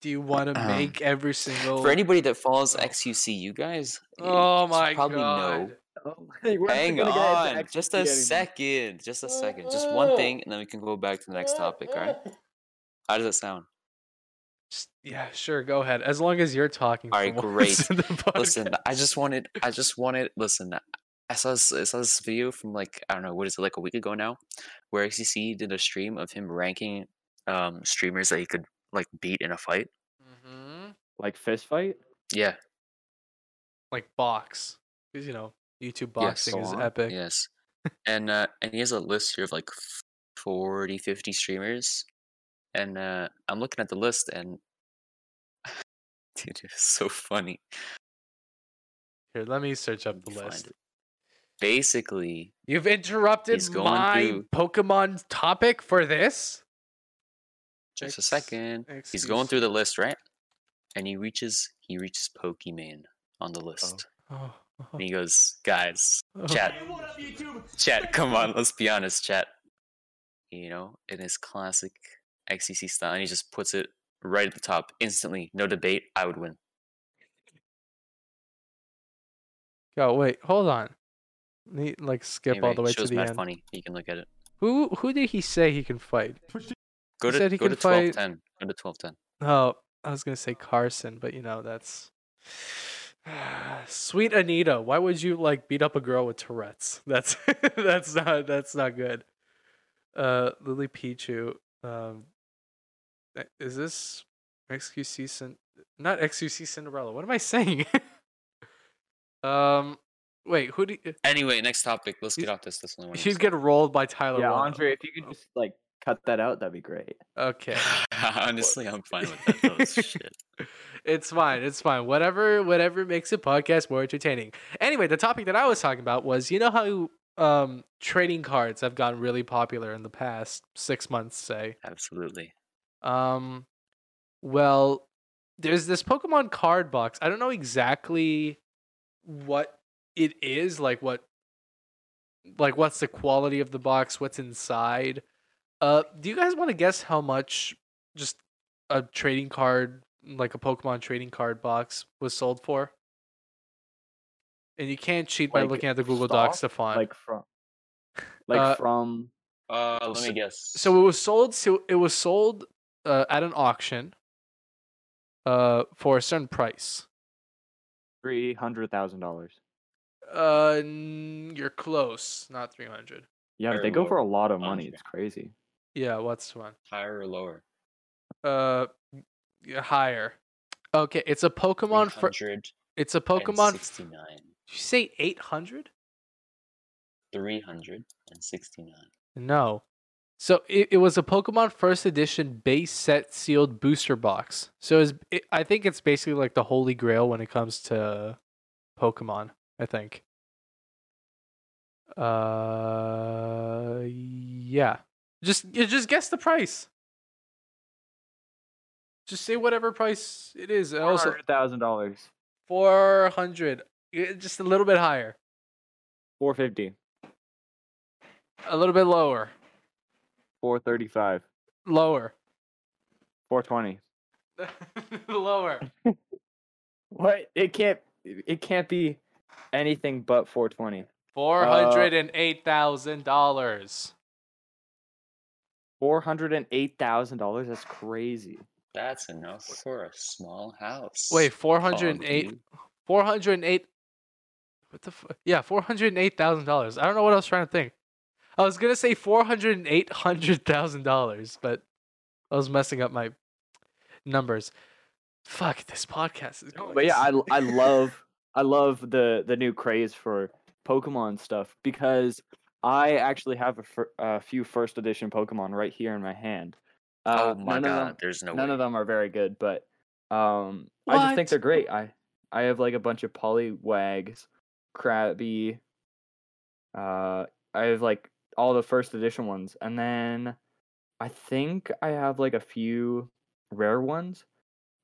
Do you want to Um, make every single? For anybody that follows Oh. XQC, you guys. oh my probably god. know. [LAUGHS] Oh, hey, Hang gonna get into on, just a second, just a second, just one thing, and then we can go back to the next topic. All right? [LAUGHS] How does it sound? Just- yeah, sure. Go ahead. As long as you're talking. All right, great. [LAUGHS] Listen. I just wanted, I just wanted. Listen, I saw this, I saw this video from like I don't know what is it like a week ago now, where XQC did a stream of him ranking um streamers that he could like beat in a fight. Mhm. Like fist fight. Yeah, Like box, because you know YouTube yeah, boxing is so on. epic. Yes, [LAUGHS] and uh, and he has a list here of like 40, 50 streamers, and uh, I'm looking at the list and. [LAUGHS] Dude, it's so funny. Here, let me search up the list. Basically, You've interrupted my through- Pokemon topic for this. Just a Ex- second. He's going through the list, right? And he reaches he reaches Pokemon on the list. Oh, oh, And he oh. goes, guys, oh. chat, chat, come on, let's be honest, chat. You know, in his classic XQC style, and he just puts it right at the top instantly, no debate. I would win. Go wait, hold on. Need like skip all the way to the mad end. funny. You can look at it. Who who did he say he can fight? Go He to said he go can to fight- twelve ten. Go to twelve ten. Oh, I was gonna say Carson, but you know that's [SIGHS] sweet Anita. Why would you like beat up a girl with Tourette's? That's [LAUGHS] that's not that's not good. Uh, Lily Pichu. Um, uh, is this XQC Cin- not XQC Cinderella? What am I saying? [LAUGHS] um, wait, who do you, Anyway, next topic. Let's get He's- off this. That's the only one. I'm she's saying. getting rolled by Tyler? Yeah, Wano. Andre, if you could just like cut that out, that'd be great. Okay. [LAUGHS] [LAUGHS] Honestly, I'm fine with that. That [LAUGHS] shit. It's fine. It's fine. Whatever whatever makes a podcast more entertaining. Anyway, the topic that I was talking about was you know how um trading cards have gotten really popular in the past 6 months say. Absolutely. Um well, there's this Pokemon card box. I don't know exactly what it is, like what like what's the quality of the box, what's inside. Uh do you guys want to guess how much just a trading card like a Pokemon trading card box was sold for? And you can't cheat by looking at the Google Docs to find. Like from like Uh, from Uh, let So- me guess. so it was sold So it was sold uh, at an auction uh for a certain price. three hundred thousand dollars. Uh, n- you're close. Not 300. Yeah, but they go for a lot of money. It's crazy. Yeah, what's one? Higher or lower? Uh, yeah, higher. Okay, it's a Pokemon. 300 it's a and Pokemon. f- 69. Did you say 800? 369. No. So it, it was a Pokemon First Edition base set sealed booster box. So it's, it, I think it's basically like the holy grail when it comes to Pokemon. I think. Uh, yeah. Just just guess the price. Just say whatever price it is. Also, hundred thousand dollars, four hundred. Just a little bit higher, four fifty, a little bit lower, four thirty-five, lower, four twenty. [LAUGHS] lower. [LAUGHS] What? It can't. It can't be anything but four twenty. Four hundred and eight thousand dollars. Four hundred and eight thousand dollars. That's crazy. That's enough for a small house. Wait, four hundred and Foggy. eight. Four hundred and eight. What the? F- yeah, four hundred and eight thousand dollars. I don't know what I was trying to think. I was gonna say four hundred and eight hundred thousand dollars, but I was messing up my numbers. Fuck, this podcast is going. But yeah, I, I love I [LAUGHS] love the the new craze for Pokemon stuff because I actually have a, fir- a few first edition Pokemon right here in my hand. Uh, oh my none god, Of them, there's no none way. of them are very good, but um, I just think they're great. I I have like a bunch of Poliwags, Krabby. Uh, I have like all the first edition ones, and then I think I have like a few rare ones.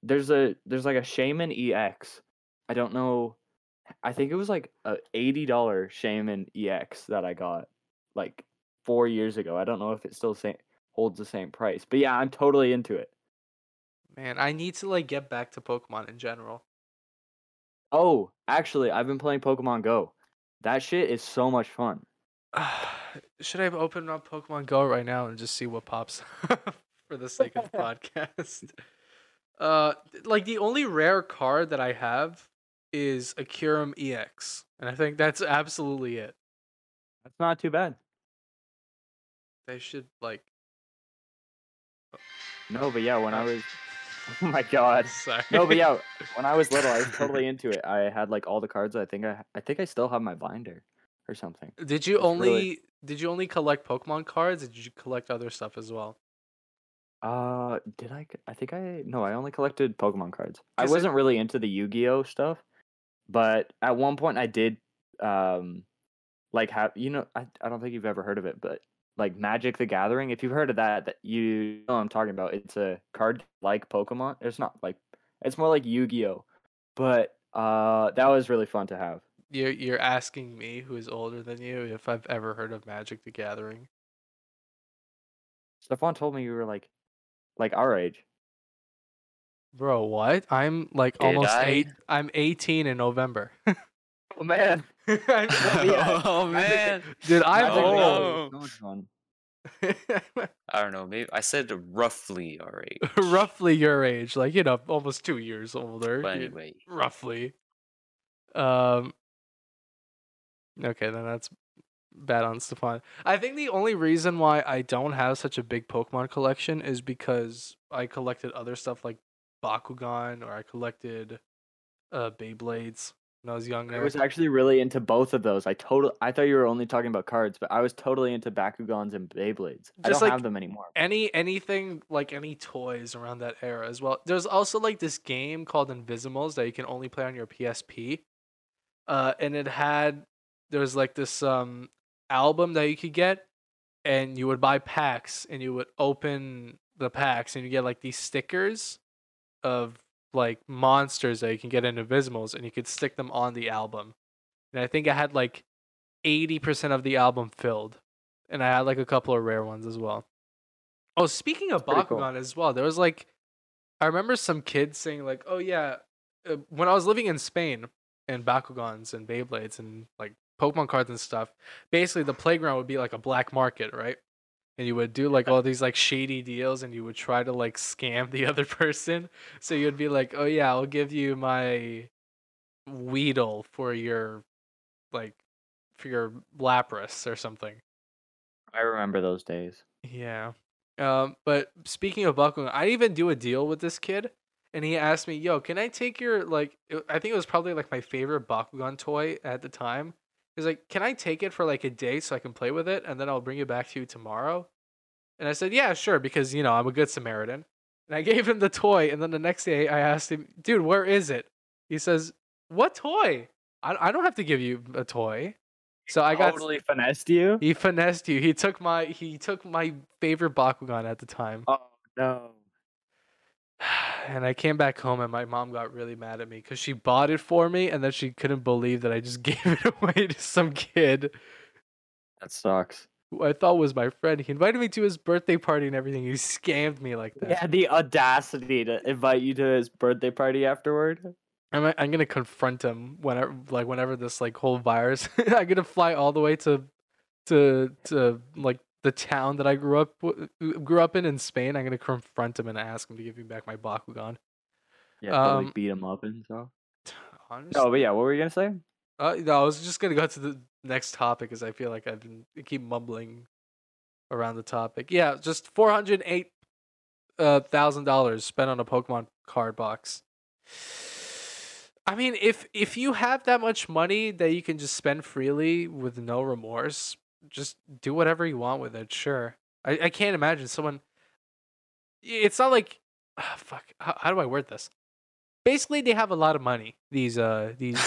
There's a there's like a Shaymin EX. I don't know. I think it was like a eighty dollar Shaymin EX that I got like four years ago. I don't know if it still same, holds the same price, but yeah, I'm totally into it. Man, I need to like get back to Pokemon in general. Oh, actually, I've been playing Pokemon Go. That shit is so much fun. [SIGHS] Should I open up Pokemon Go right now and just see what pops [LAUGHS] up for the sake of the [LAUGHS] podcast? Uh, like the only rare card that I have is a Kyurem EX, and I think that's absolutely it. That's not too bad. They should like. No, but yeah, when I was, [LAUGHS] oh my god. Sorry. No, but yeah, when I was little, I was [LAUGHS] totally into it. I had like all the cards. I think I, I think I still have my binder, or something. Did you It's only really- did you only collect Pokemon cards? Or did you collect other stuff as well? Uh, did I? I think I no, I only collected Pokemon cards. I Is it- wasn't really into the Yu-Gi-Oh stuff, but at one point I did, um, like have you know I I don't think you've ever heard of it, but like Magic the Gathering. If you've heard of that, that you know I'm talking about. It's a card like Pokemon. It's not like it's more like Yu-Gi-Oh, but uh, that was really fun to have. You're you're asking me, who is older than you, if I've ever heard of Magic the Gathering. Stefan told me you were like, like our age. Bro, what? I'm like Did almost I? eight. I'm 18 in November. [LAUGHS] Oh man, [LAUGHS] I'm- [LAUGHS] yeah. oh man. Dude, I'm Magic the Oh, old. is so much fun. I don't know. Maybe I said roughly our age. Roughly your age, like you know, almost two years older. But anyway, roughly. Um. Okay, then that's bad on Stefan. I think the only reason why I don't have such a big Pokemon collection is because I collected other stuff like Bakugan or I collected uh Beyblades when I was younger. I was actually really into both of those. I total I thought you were only talking about cards, but I was totally into Bakugans and Beyblades. I Just don't like- have them anymore. any anything like any toys around that era as well. There's also like this game called Invisimals that you can only play on your PSP. Uh, and it had there's like this um album that you could get, and you would buy packs and you would open the packs and you get like these stickers of like monsters that you can get in Invisimals and you could stick them on the album. And I think I had like 80% of the album filled. And I had like a couple of rare ones as well. Oh, speaking of pretty cool. Bakugan as well, there was like, I remember some kids saying like, "Oh yeah," uh, when I was living in Spain, and Bakugans and Beyblades and like Pokemon cards and stuff. Basically, the playground would be like a black market, right? And you would do like all these like shady deals, and you would try to like scam [LAUGHS] the other person. So you'd be like, "Oh yeah, I'll give you my Weedle for your like for your Lapras or something. I remember those days. Yeah. Um, but speaking of Bakugan, I even do a deal with this kid, and he asked me, "Yo, can I take your like?" it- I think it was probably like my favorite Bakugan toy at the time. He's like, "Can I take it for like a day so I can play with it, and then I'll bring it back to you tomorrow?" And I said, "Yeah, sure," because you know I'm a good Samaritan. And I [LAUGHS] gave him the toy, and then the next day I asked him, "Dude, where is it?" He says, "What toy? I I don't have to give you a toy." So I got totally finessed you. he finessed you. He took my he took my favorite Bakugan at the time. Oh no. [SIGHS] And I came back home and my mom got really mad at me because she bought it for me and then she couldn't believe that I just [LAUGHS] gave it away to some kid That sucks. who I thought was my friend. He invited me to his birthday party and everything. He scammed me like that. Yeah, the audacity to invite you to his birthday party afterward. I'm I'm gonna confront him whenever like whenever this like whole virus. [LAUGHS] I'm gonna fly all the way to to to like the town that I grew up w- grew up in in Spain. I'm gonna confront him and ask him to give me back my Bakugan. Yeah, probably Um, beat him up and stuff. Honestly, No, but yeah, what were you gonna say? uh, no, I was just gonna go to the next topic because I feel like I've been I keep mumbling around the topic. Yeah, just four hundred eight uh, thousand dollars spent on a Pokemon card box. I mean, if if you have that much money that you can just spend freely with no remorse, just do whatever you want with it. Sure, I, I can't imagine someone. It's not like, ah, [SIGHS] fuck. How, how do I word this? Basically, they have a lot of money. These uh these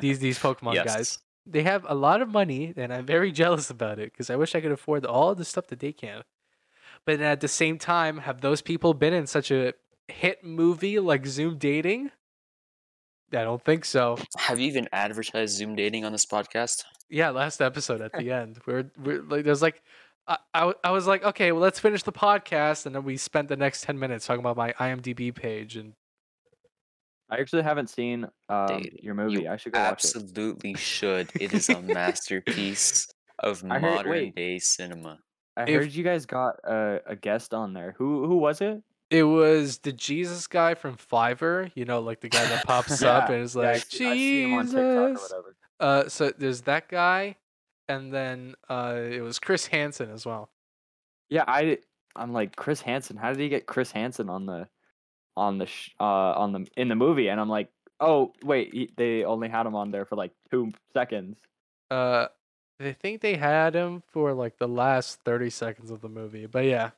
these [LAUGHS] these Pokemon yes. guys. They have a lot of money, and I'm very [LAUGHS] jealous about it because I wish I could afford all the stuff that they can. But at the same time, have those people been in such a hit movie like Zoom Dating? I don't think so. Have you even advertised Zoom dating on this podcast? Yeah, last episode at the end, we're we're like there's like. I I was like, okay, well, let's finish the podcast. And then we spent the next 10 minutes talking about my IMDb page. And I actually haven't seen um, Dating. your movie. You I should go watch it. Absolutely should. It is a masterpiece of [LAUGHS] I heard- modern wait. day cinema. I if- heard you guys got a, a guest on there. Who who was it? it was the Jesus guy from Fiverr, you know, like the guy that pops [LAUGHS] up and is yeah, I like, see- I see him on TikTok or Jesus. Uh, so there's that guy, and then uh, it was Chris Hansen as well. Yeah, I I'm like Chris Hansen. How did he get Chris Hansen on the on the sh- uh on the in the movie? And I'm like, oh wait, he, they only had him on there for like two seconds. Uh, I think they had him for like the last thirty seconds of the movie, but yeah.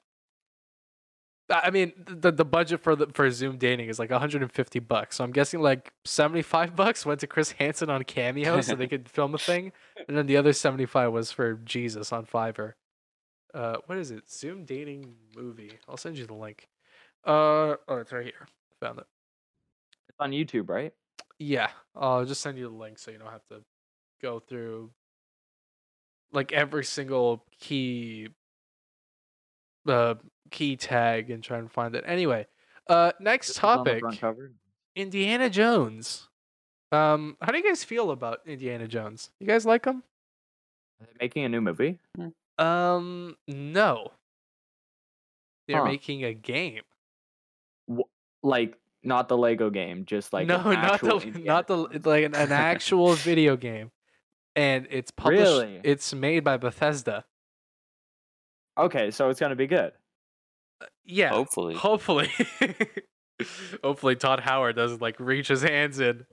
I mean, the the budget for the for Zoom dating is like 150 bucks. So I'm guessing like 75 [LAUGHS] bucks went to Chris Hansen on Cameo so they could film the thing, and then the other 75 was for Jesus on Fiverr. Uh, what is it? Zoom dating movie. I'll send you the link. Uh, oh, it's right here. Found it. It's on YouTube, right? Yeah, I'll just send you the link so you don't have to go through like every single key uh key tag and try and find it. Anyway, uh next This is on the topic. Indiana Jones. Um how do you guys feel about Indiana Jones? You guys like him? Are they making a new movie? Um no. They're Huh. making a game. Like not the Lego game, just like no, an [LAUGHS] not the Indiana not the like an, an actual [LAUGHS] video game. And it's published Really? it's made by Bethesda. Okay, so it's gonna be good. Yeah. Hopefully. Hopefully. [LAUGHS] Hopefully Todd Howard doesn't like reach his hands in.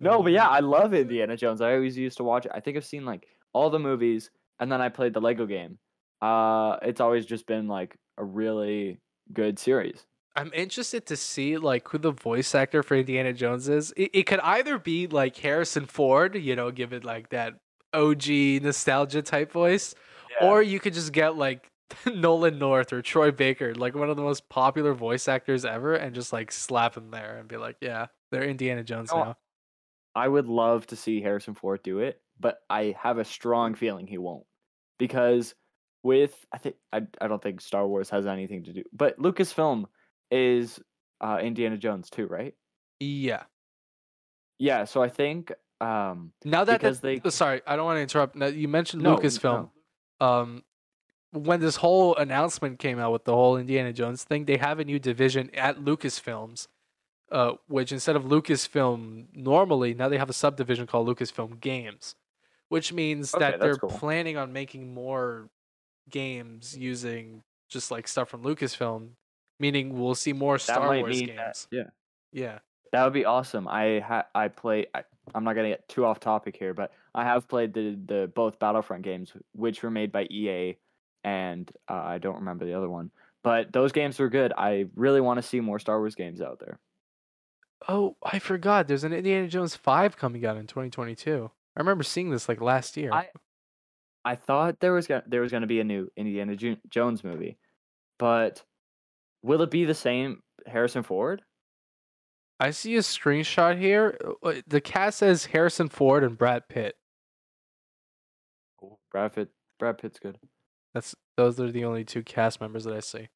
no, but yeah, I love Indiana Jones. I always used to watch it. I think I've seen like all the movies, and then I played the Lego game. Uh, it's always just been like a really good series. I'm interested to see like who the voice actor for Indiana Jones is. It, it could either be like Harrison Ford, you know, give it like that OG nostalgia type voice, or you could just get like [LAUGHS] Nolan North or Troy Baker, like one of the most popular voice actors ever, and just like slap him there and be like, yeah, they're Indiana Jones No, now. I would love to see Harrison Ford do it, but I have a strong feeling he won't because with I think I I don't think Star Wars has anything to do, but Lucasfilm is uh, Indiana Jones too, right? Yeah. Yeah, so I think um Now that Because that, they- oh, sorry, I don't want to interrupt. Now, you mentioned No, Lucasfilm. Um, when this whole announcement came out with the whole Indiana Jones thing, they have a new division at Lucasfilms uh, which instead of Lucasfilm normally, now they have a subdivision called Lucasfilm Games, which means Okay, that they're cool. planning on making more games using just like stuff from Lucasfilm, meaning we'll see more Star Wars games. that. Yeah. Yeah. That would be awesome. I ha- I play. I, I'm not gonna get too off topic here, but I have played the the both Battlefront games, which were made by EA, and uh, I don't remember the other one. But those games were good. I really want to see more Star Wars games out there. Oh, I forgot. There's an Indiana Jones 5 coming out in 2022. I remember seeing this like last year. I I thought there was gonna, there was going to be a new Indiana Jones movie, but will it be the same Harrison Ford? I see a screenshot here. Uh, The cast says Harrison Ford and Brad Pitt. Brad Pitt. Brad Pitt's good. That's those are the only two cast members that I see.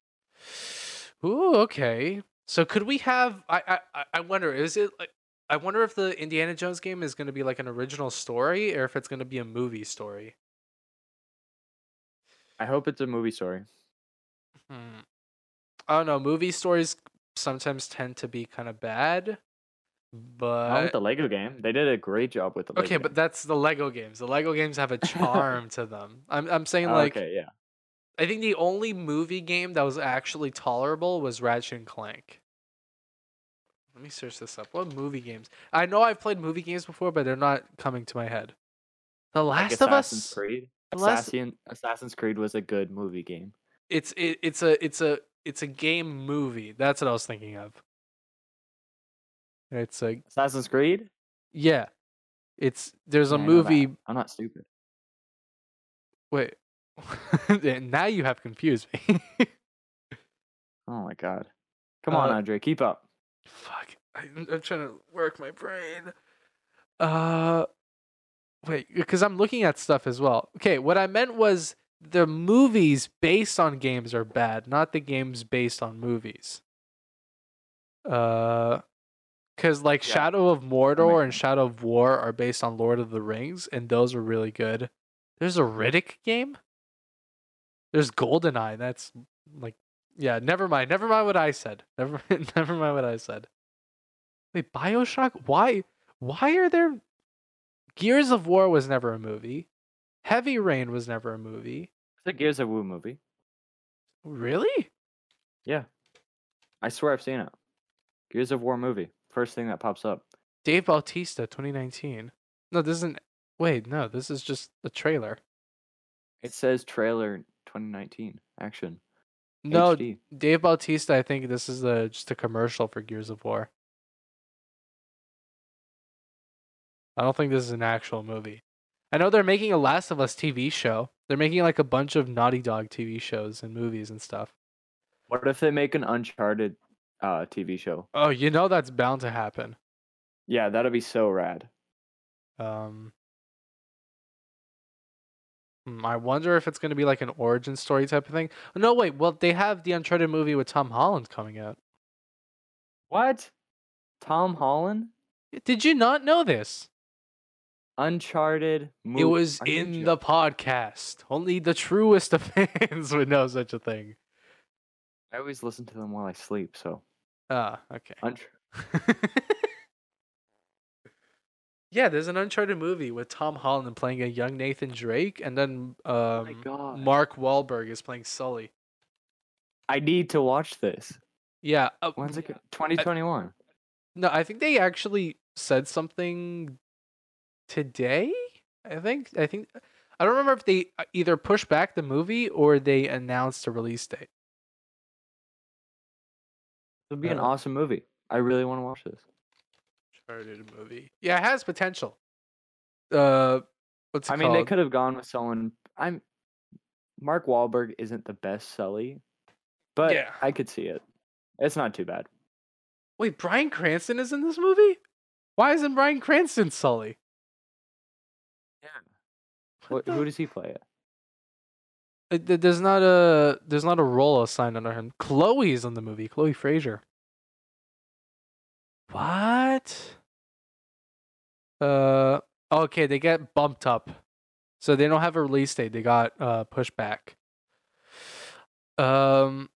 Ooh, okay. So could we have? I I I- wonder. Is it like? I wonder if the Indiana Jones game is going to be like an original story, or if it's going to be a movie story. I hope it's a movie story. Hmm. I don't know. Movie stories sometimes tend to be kind of bad, but Not with the Lego game. They did a great job with the Lego okay, but that's the Lego games. The Lego games have a charm to them. I'm I'm saying oh, like okay, yeah. I think the only movie game that was actually tolerable was Ratchet and Clank. Let me search this up. What movie games? I know I've played movie games before, but they're not coming to my head. The Like Last of Assassin's Us. Creed. Assassin, Assassin's Creed was a good movie game. It's it, it's a it's a it's a game movie. That's what I was thinking of. It's a Assassin's Creed. yeah. It's there's a Yeah, movie. I'm not stupid. Wait. [LAUGHS] now you have confused me. [LAUGHS] Oh my god. Come on, Uh, Andre, keep up. Fuck. I, I'm trying to work my brain. Uh, wait, because I'm looking at stuff as well. Okay, what I meant was the movies based on games are bad, not the games based on movies. Uh, because like Yeah. Shadow of Mordor makes and Shadow of War are based on Lord of the Rings, and those are really good. There's a Riddick game. There's GoldenEye. That's like yeah, never mind. Never mind what I said. [LAUGHS] Never never mind what I said. Wait, BioShock? Why why are there Gears of War was never a movie. Heavy Rain was never a movie. It's a Gears of War movie. Really? Yeah. I swear I've seen it. Gears of War movie. First thing that pops up. Dave Bautista 2019. No, this isn't Wait, no, this is just the trailer. It says trailer 2019 action. No, HD. Dave Bautista, I think this is a just a commercial for Gears of War. I don't think this is an actual movie. I know they're making a Last of Us TV show. They're making like a bunch of Naughty Dog TV shows and movies and stuff. What if they make an Uncharted uh, TV show? Oh, you know that's bound to happen. Yeah, that'll be so rad. Um hmm, I wonder if it's going to be like an origin story type of thing. No, wait. Well, they have the Uncharted movie with Tom Holland coming out. What? Tom Holland? Did you not know this? Uncharted movie. It was in the podcast. Only the truest of [LAUGHS] fans would know such a thing. I always listen to them while I sleep, so. Ah, okay. Unch- [LAUGHS] yeah, there's an Uncharted movie with Tom Holland playing a young Nathan Drake, and then um, oh. Mark Wahlberg is playing Sully. I need to watch this. Yeah. Uh, When's it? co- 2021. no, I think they actually said something today. I think. I think. I don't remember if they uh, either pushed back the movie or they announced a release date. It'll be an Uh, awesome movie. I really want to watch this. Uncharted movie. Yeah, it has potential. Uh, what's it I mean, they called? could have gone with someone. I'm. Mark Wahlberg isn't the best Sully, but Yeah. I could see it. It's not too bad. Wait, Bryan Cranston is in this movie? Why isn't Bryan Cranston Sully? Yeah. What Wh- who does he play it? Th- There's not a there's not a role assigned under him. Chloe's in the movie. Chloe Frazer. What? Uh okay, they get bumped up. So they don't have a release date. They got uh pushed back. Um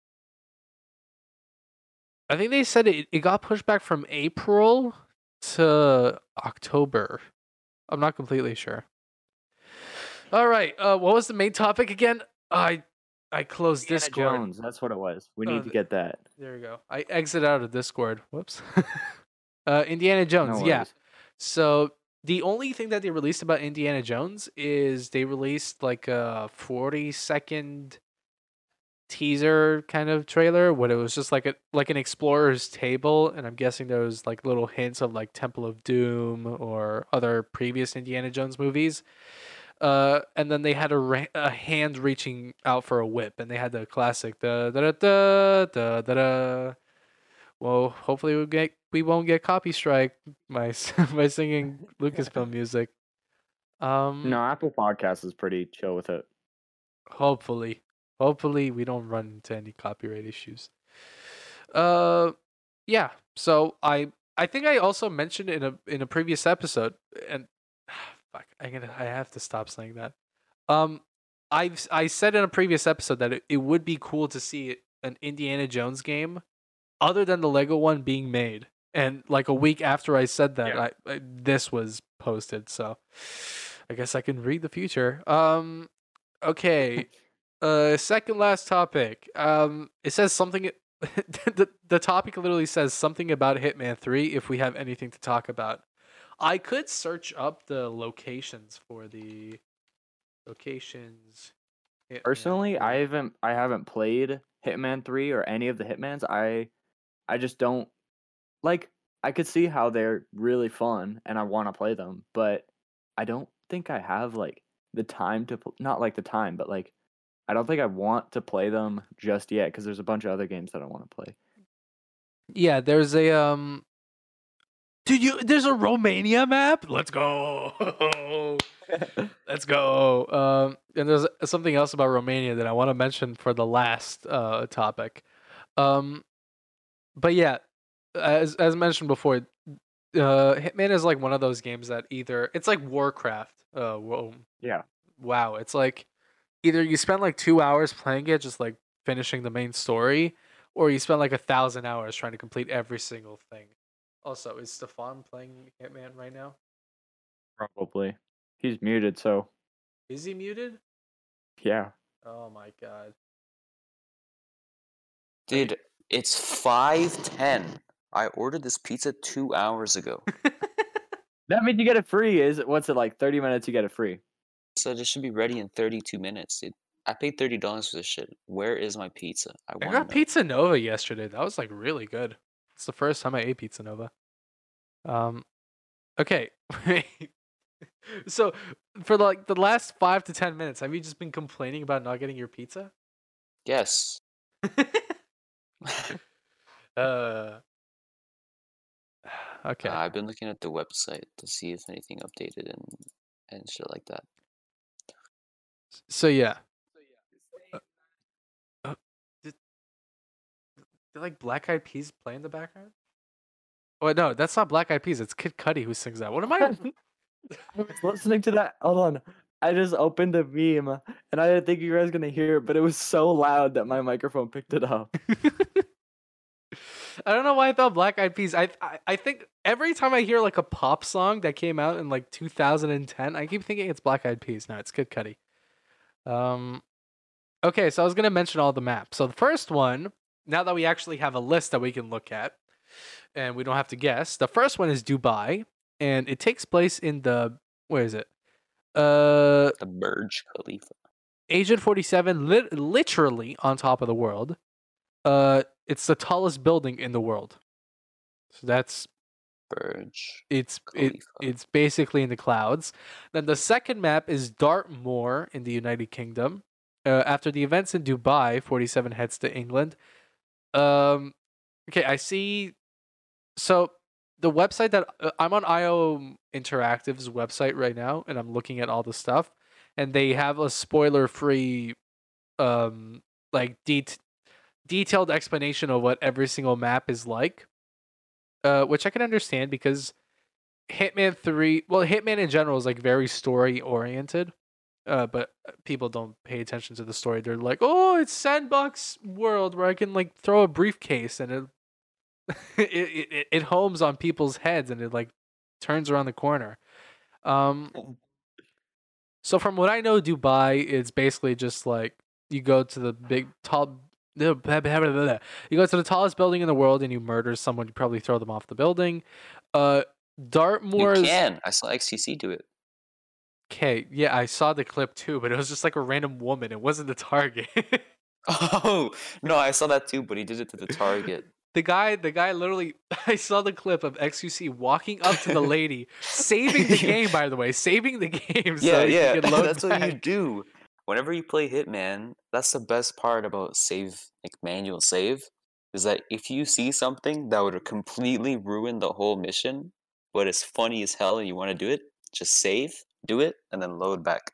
I think they said it, it got pushed back from April to October. I'm not completely sure. All right. Uh, what was the main topic again? I I closed Indiana Discord. Jones, that's what it was. We Oh, need to get that. There we go. I exit out of Discord. Whoops. [LAUGHS] uh, Indiana Jones. No yeah. So the only thing that they released about Indiana Jones is they released like a 40 second teaser kind of trailer what it was just like a like an explorer's table and i'm guessing there was like little hints of like temple of doom or other previous indiana jones movies uh and then they had a, ra- a hand reaching out for a whip and they had the classic da da da da da da da. Well hopefully we get we won't get copy strike by s- [LAUGHS] by singing lucasfilm music. Um No, Apple Podcast is pretty chill with it. hopefully. Hopefully we don't run into any copyright issues. Uh yeah. So i i think i also mentioned in a in a previous episode and fuck i'm gonna i have to stop saying that. Um i've i said in a previous episode that it, it would be cool to see an indiana jones game other than the lego one being made. And like a week after i said that Yeah. I, I this was posted so i guess i can read the future. Um okay [LAUGHS] uh second last topic. Um it says something [LAUGHS] the, the topic literally says something about hitman 3 if we have anything to talk about i could search up the locations for the locations Hitman Personally, 3. I haven't I haven't played Hitman 3 or any of the Hitmans. I I just don't like I could see how they're really fun and I want to play them, but I don't think I have like the time to not like the time, but like I don't think I want to play them just yet because there's a bunch of other games that I want to play. yeah there's a um dude you there's a romania map let's go [LAUGHS] Let's go. Um, and there's something else about Romania that I want to mention for the last uh, topic. Um, but yeah, as as mentioned before, uh, Hitman is like one of those games that either it's like Warcraft. Uh, whoa, yeah. wow, it's like either you spend like two hours playing it, just like finishing the main story, or you spend like a thousand hours trying to complete every single thing. Also, is Stefan playing Hitman right now? Probably. He's muted, so Is he muted? yeah. Oh my god. Dude, it's five ten. I ordered this pizza two hours ago. [LAUGHS] That means you get it free. Is it what's it like? Thirty minutes, you get it free. So it should be ready in thirty two minutes, dude. I paid thirty dollars for this shit. Where is my pizza? I I want got Pizza Nova yesterday. That was like really good. It's the first time I ate Pizza Nova. Um, okay. [LAUGHS] so for like the last five to ten minutes, have you just been complaining about not getting your pizza? Yes. [LAUGHS] uh. [SIGHS] Okay. Uh, I've been looking at the website to see if anything updated and and shit like that. so yeah. Did like Black Eyed Peas play in the background? Oh no, that's not Black Eyed Peas. It's Kid Cudi who sings that. What am I? [LAUGHS] I was listening to that. Hold on. I just opened a meme and I didn't think you guys were gonna hear it, but it was so loud that my microphone picked it up. [LAUGHS] I don't know why I thought Black Eyed Peas. I, I I think every time I hear like a pop song that came out in like 2010, I keep thinking it's Black Eyed Peas. No, it's Kid Cudi. Um, okay, so I was gonna mention all the maps. So the first one, now that we actually have a list that we can look at, and we don't have to guess, the first one is Dubai, and it takes place in the where is it? Uh, The Burj Khalifa. Agent 47 lit- literally on top of the world. Uh it's the tallest building in the world. So that's Burj it's it, it's basically in the clouds. Then the second map is Dartmoor in the United Kingdom. Uh, after the events in Dubai, 47 heads to England. Um okay, I see so the website that uh, I'm on IO Interactive's website right now and I'm looking at all the stuff and they have a spoiler-free um like det- detailed explanation of what every single map is like uh, which I can understand because Hitman 3, well, Hitman in general is like very story oriented, uh, but people don't pay attention to the story. They're like, oh, it's Sandbox World where I can like throw a briefcase and [LAUGHS] it it, it it- homes on people's heads and it like turns around the corner. Um, so from what I know, Dubai is basically just like you go to the big tall. [LAUGHS] You go to the tallest building in the world and you murder someone. You probably throw them off the building. Uh, Dartmoor. You can. I saw XQC do it. Okay, yeah, I saw the clip too, but it was just like a random woman. It wasn't the target. [LAUGHS] Oh no, I saw that too, but he did it to the target. [LAUGHS] the guy, the guy literally. [LAUGHS] I saw the clip of XQC walking up to the lady, saving the game. By the way, saving the game. yeah, he yeah. That's what you do. Whenever you play Hitman, that's the best part about save, like manual save, is that if you see something that would completely ruin the whole mission, but it's funny as hell and you want to do it, just save, do it, and then load back.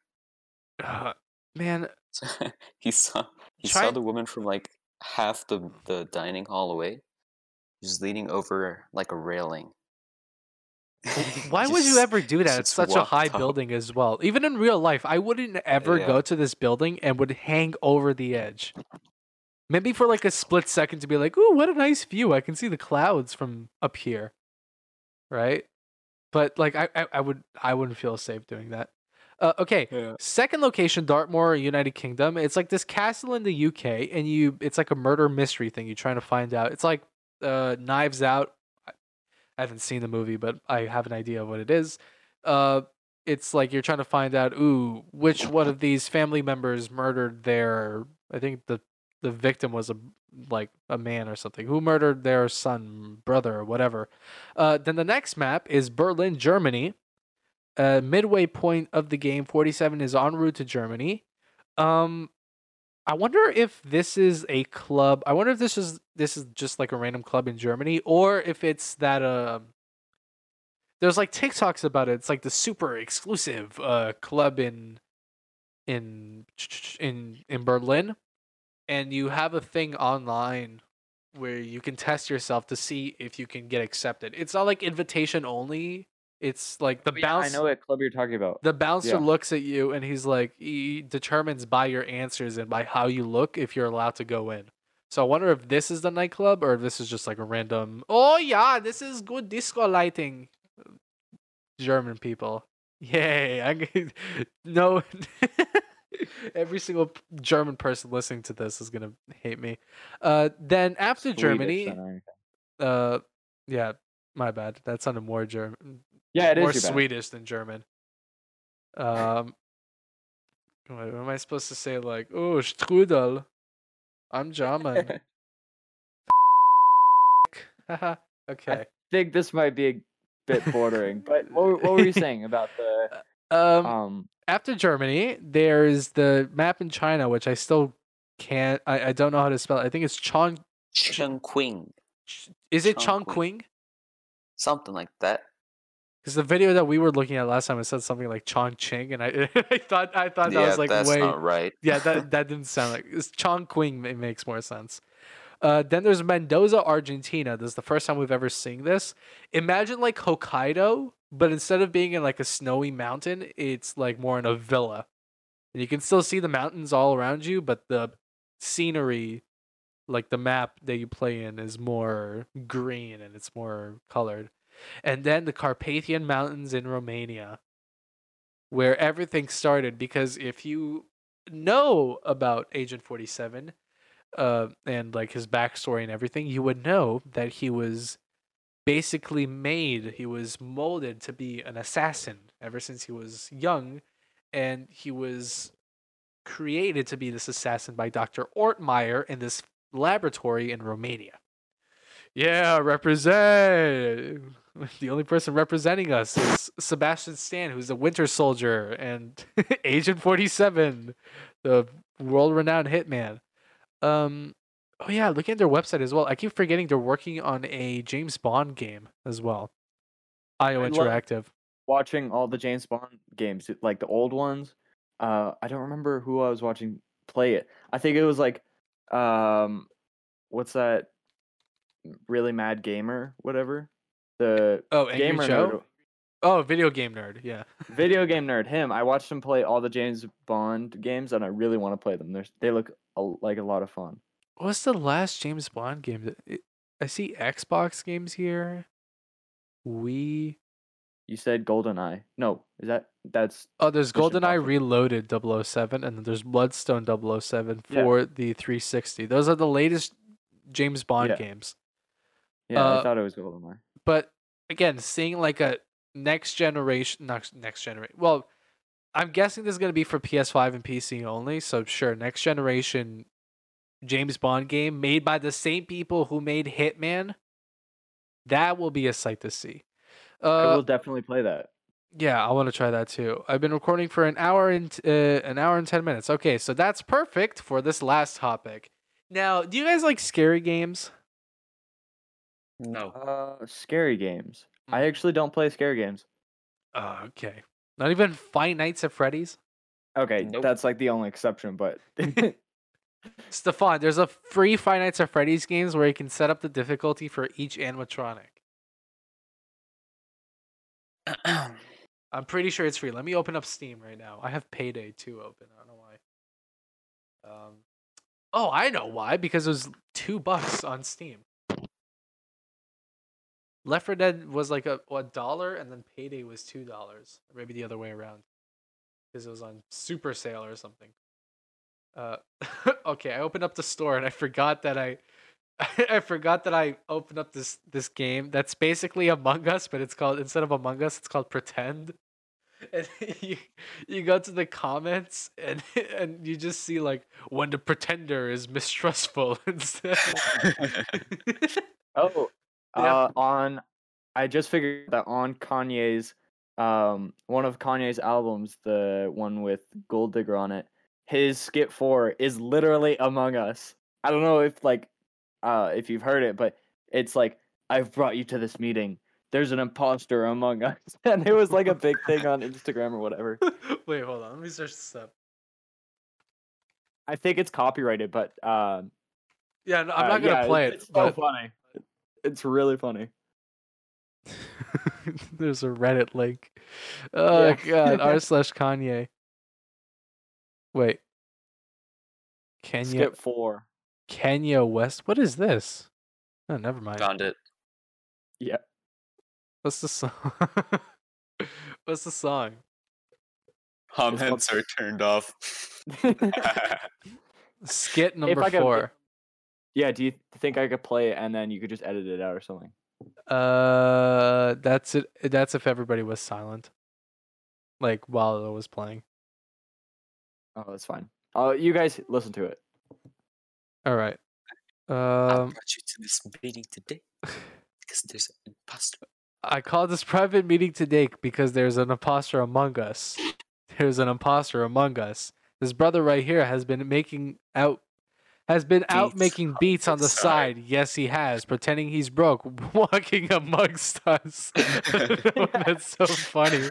Uh, man, [LAUGHS] he saw he Try- saw the woman from like half the the dining hall away, just leaning over like a railing. [LAUGHS] why would you ever do that? It's such a high up. building as well. Even in real life, I wouldn't ever Yeah. go to this building and would hang over the edge. Maybe for like a split second to be like, "Ooh, what a nice view! I can see the clouds from up here." Right? But like, I I, I would I wouldn't feel safe doing that. Uh, okay, Yeah. second location, Dartmoor, United Kingdom. It's like this castle in the UK, and you it's like a murder mystery thing. You're trying to find out. It's like uh, Knives Out. I I haven't seen the movie, but I have an idea of what it is. Uh, it's like you're trying to find out, ooh, which one of these family members murdered their. I think the the victim was a like a man or something who murdered their son, brother, or whatever. Uh, then the next map is Berlin, Germany. Uh, midway point of the game, 47 is en route to Germany. Um, I wonder if this is a club. I wonder if this is this is just like a random club in Germany, or if it's that uh, there's like TikToks about it. It's like the super exclusive uh club in in in in Berlin, and you have a thing online where you can test yourself to see if you can get accepted. It's not like invitation only. It's like the Oh, yeah, bounce. I know what club you're talking about. The bouncer Yeah. looks at you and he's like, he determines by your answers and by how you look if you're allowed to go in. So I wonder if this is the nightclub or if this is just like a random. Oh yeah, this is good disco lighting. German people, [LAUGHS] yay! I [LAUGHS] no. [LAUGHS] [LAUGHS] Every single German person listening to this is gonna hate me. Uh, then after Swedish, Germany, then, I think. uh, yeah, my bad. That sounded more German Yeah, it is more bad. Swedish than German. Um, what am I supposed to say? Like, oh, strudel. I'm German. [LAUGHS] [LAUGHS] Okay. I think this might be a bit bordering, but what, were- what were you saying about the Um, um? After Germany, there's the map in China, which I still can't. I, I don't know how to spell. it. I think it's Chong. Chongqing, Is it Chongqing. Chongqing? something like that. Because the video that we were looking at last time, it said something like Chongqing, and I, [LAUGHS] I thought I thought that yeah, was like that's way. not right. yeah, that that didn't sound like it's Chongqing. It makes more sense. Uh, then there's Mendoza, Argentina. This is the first time we've ever seen this. Imagine like Hokkaido, but instead of being in like a snowy mountain, it's like more in a villa. And you can still see the mountains all around you, but the scenery, like the map that you play in, is more green and it's more colored. And then the Carpathian Mountains in Romania, where everything started. Because if you know about Agent 47 uh, and like his backstory and everything, you would know that he was basically made, he was molded to be an assassin ever since he was young. And he was created to be this assassin by Dr. Ortmeyer in this laboratory in Romania. Yeah, represent. The only person representing us is Sebastian Stan, who's a Winter Soldier, and [LAUGHS] Agent 47, the world renowned hitman. Um, oh, yeah, looking at their website as well. I keep forgetting they're working on a James Bond game as well. IO Interactive. watching all the James Bond games, like the old ones. Uh, I don't remember who I was watching play it. I think it was like, um, what's that? Really mad gamer, whatever. The Oh, Angry gamer Joe? nerd, Oh, video game nerd. Yeah. [LAUGHS] video game nerd. Him. I watched him play all the James Bond games, and I really want to play them. They're, they look a, like a lot of fun. What's the last James Bond game? That I see Xbox games here. We You said GoldenEye. No, is that that's oh, there's Mission GoldenEye Impossible. Reloaded 007, and then there's Bloodstone 007 Yeah. for the 360. Those are the latest James Bond Yeah. games. yeah? Uh, I thought it was GoldenEye. But again, seeing like a next generation, next next generation. Well, I'm guessing this is gonna be for PS5 and PC only. So sure, next generation James Bond game made by the same people who made Hitman. That will be a sight to see. I Uh, will definitely play that. yeah, I want to try that too. I've been recording for an hour and t- uh, an hour and ten minutes. Okay, so that's perfect for this last topic. Now, do you guys like scary games? No. Uh, scary games. I actually don't play scary games. Oh, okay. Not even Five Nights at Freddy's. Okay, Nope. that's like the only exception, but [LAUGHS] Stefan, there's a free Five Nights at Freddy's games where you can set up the difficulty for each animatronic. [CLEARS THROAT] I'm pretty sure it's free. Let me open up Steam right now. I have Payday 2 open. I don't know why. Um, oh, I know why. Because it was two bucks on Steam. Left 4 Dead was like a, a dollar, and then Payday was two dollars, maybe the other way around, because it was on super sale or something. Uh, [LAUGHS] okay, I opened up the store and I forgot that I, [LAUGHS] I forgot that I opened up this this game that's basically Among Us, but it's called instead of Among Us, it's called Pretend. [LAUGHS] And you you go to the comments and and you just see like when the pretender is mistrustful instead. oh, Yeah. uh, on I just figured that on Kanye's um one of Kanye's albums, the one with Gold Digger on it, his skit four is literally Among Us. I don't know if like uh if you've heard it, but it's like I've brought you to this meeting. There's an imposter among us, [LAUGHS] and it was like a big thing on Instagram or whatever. [LAUGHS] Wait, hold on. Let me search this up. I think it's copyrighted, but um, Yeah, no, I'm uh, not gonna yeah, play it. It's so but- funny. It's really funny. [LAUGHS] There's a Reddit link. Oh Yeah. god, r slash Kanye. Wait. Kenya Skip four. Kenya West. What is this? Oh, never mind. Found it. Yeah. What's the song? [LAUGHS] What's the song? Comments are turned off. [LAUGHS] [LAUGHS] Skit number could- four. yeah. Do you think I could play it and then you could just edit it out or something? Uh, that's it. That's if everybody was silent, like while it was playing. Oh, that's fine. Uh, you guys listen to it. All right. I Um, brought you to this meeting today [LAUGHS] because there's an imposter. I called this private meeting today because there's an imposter among us. There's an imposter among us. This brother right here has been making out has been out Beats making on beats the on the side. side. Yes, he has, pretending he's broke, [LAUGHS] walking amongst us. [LAUGHS] That's so funny.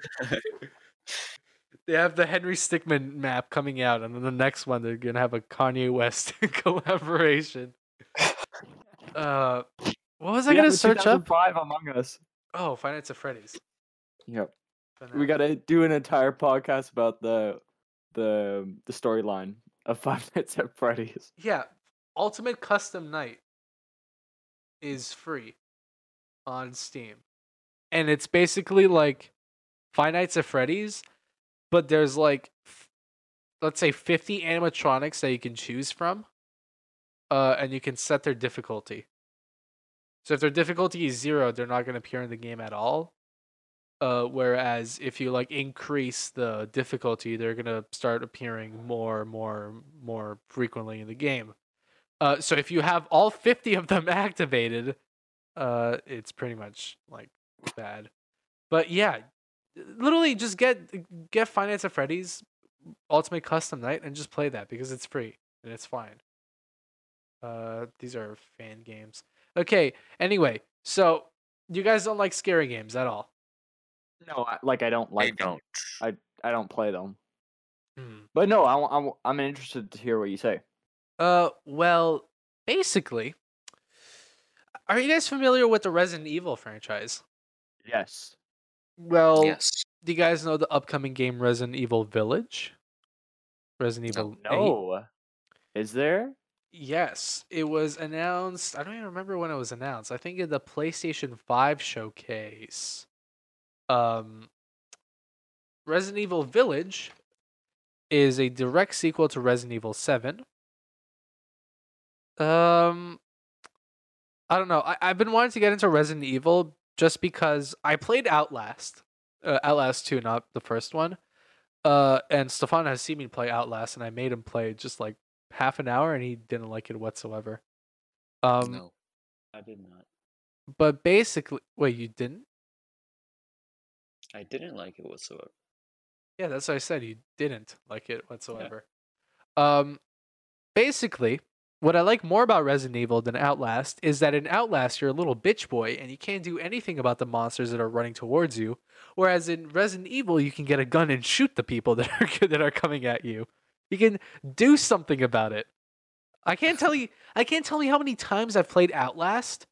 They have the Henry Stickmin map coming out, and then the next one they're gonna have a Kanye West [LAUGHS] collaboration. [LAUGHS] Uh, what was I gonna search up? Five Among Us. Oh, Five Nights at Freddy's. Yep. Five We gotta do an entire podcast about the the the storyline of [LAUGHS] Five Nights at Freddy's. Yeah, Ultimate Custom Night is free on Steam. And it's basically like Five Nights at Freddy's, but there's like let's say 50 animatronics that you can choose from. Uh and you can set their difficulty. So if their difficulty is 0, they're not going to appear in the game at all. Uh whereas if you like increase the difficulty, they're going to start appearing more more more frequently in the game. Uh so if you have all 50 of them [LAUGHS] activated, uh it's pretty much like bad. But yeah, literally just get get Five Nights at Freddy's Ultimate Custom Night and just play that because it's free and it's fine. Uh, these are fan games. Okay. Anyway, so you guys don't like scary games at all. No, I, like I don't like I don't. I I don't play them. Hmm. But no, I, wa- I, wa- I'm interested to hear what you say. Uh, well, basically, are you guys familiar with the Resident Evil franchise? Yes. Well, yes. do you guys know the upcoming game Resident Evil Village? Resident No. Evil 8? No. Is there? Yes, it was announced. I don't even remember when it was announced. I think in the PlayStation 5 showcase. Um Resident Evil Village is a direct sequel to Resident Evil 7. Um I don't know. I, I've been wanting to get into Resident Evil just because I played Outlast. Uh, Outlast 2, not the first one. Uh, and Stefan has seen me play Outlast, and I made him play just like half an hour, and he didn't like it whatsoever. Um, no, I did not. But basically, wait, you didn't? I didn't like it whatsoever. Yeah, that's what I said. You didn't like it whatsoever. Um, basically, what I like more about Resident Evil than Outlast is that in Outlast you're a little bitch boy and you can't do anything about the monsters that are running towards you, whereas in Resident Evil you can get a gun and shoot the people [LAUGHS] that are that are coming at you. You can do something about it. I can't tell you I can't tell you how many times I've played Outlast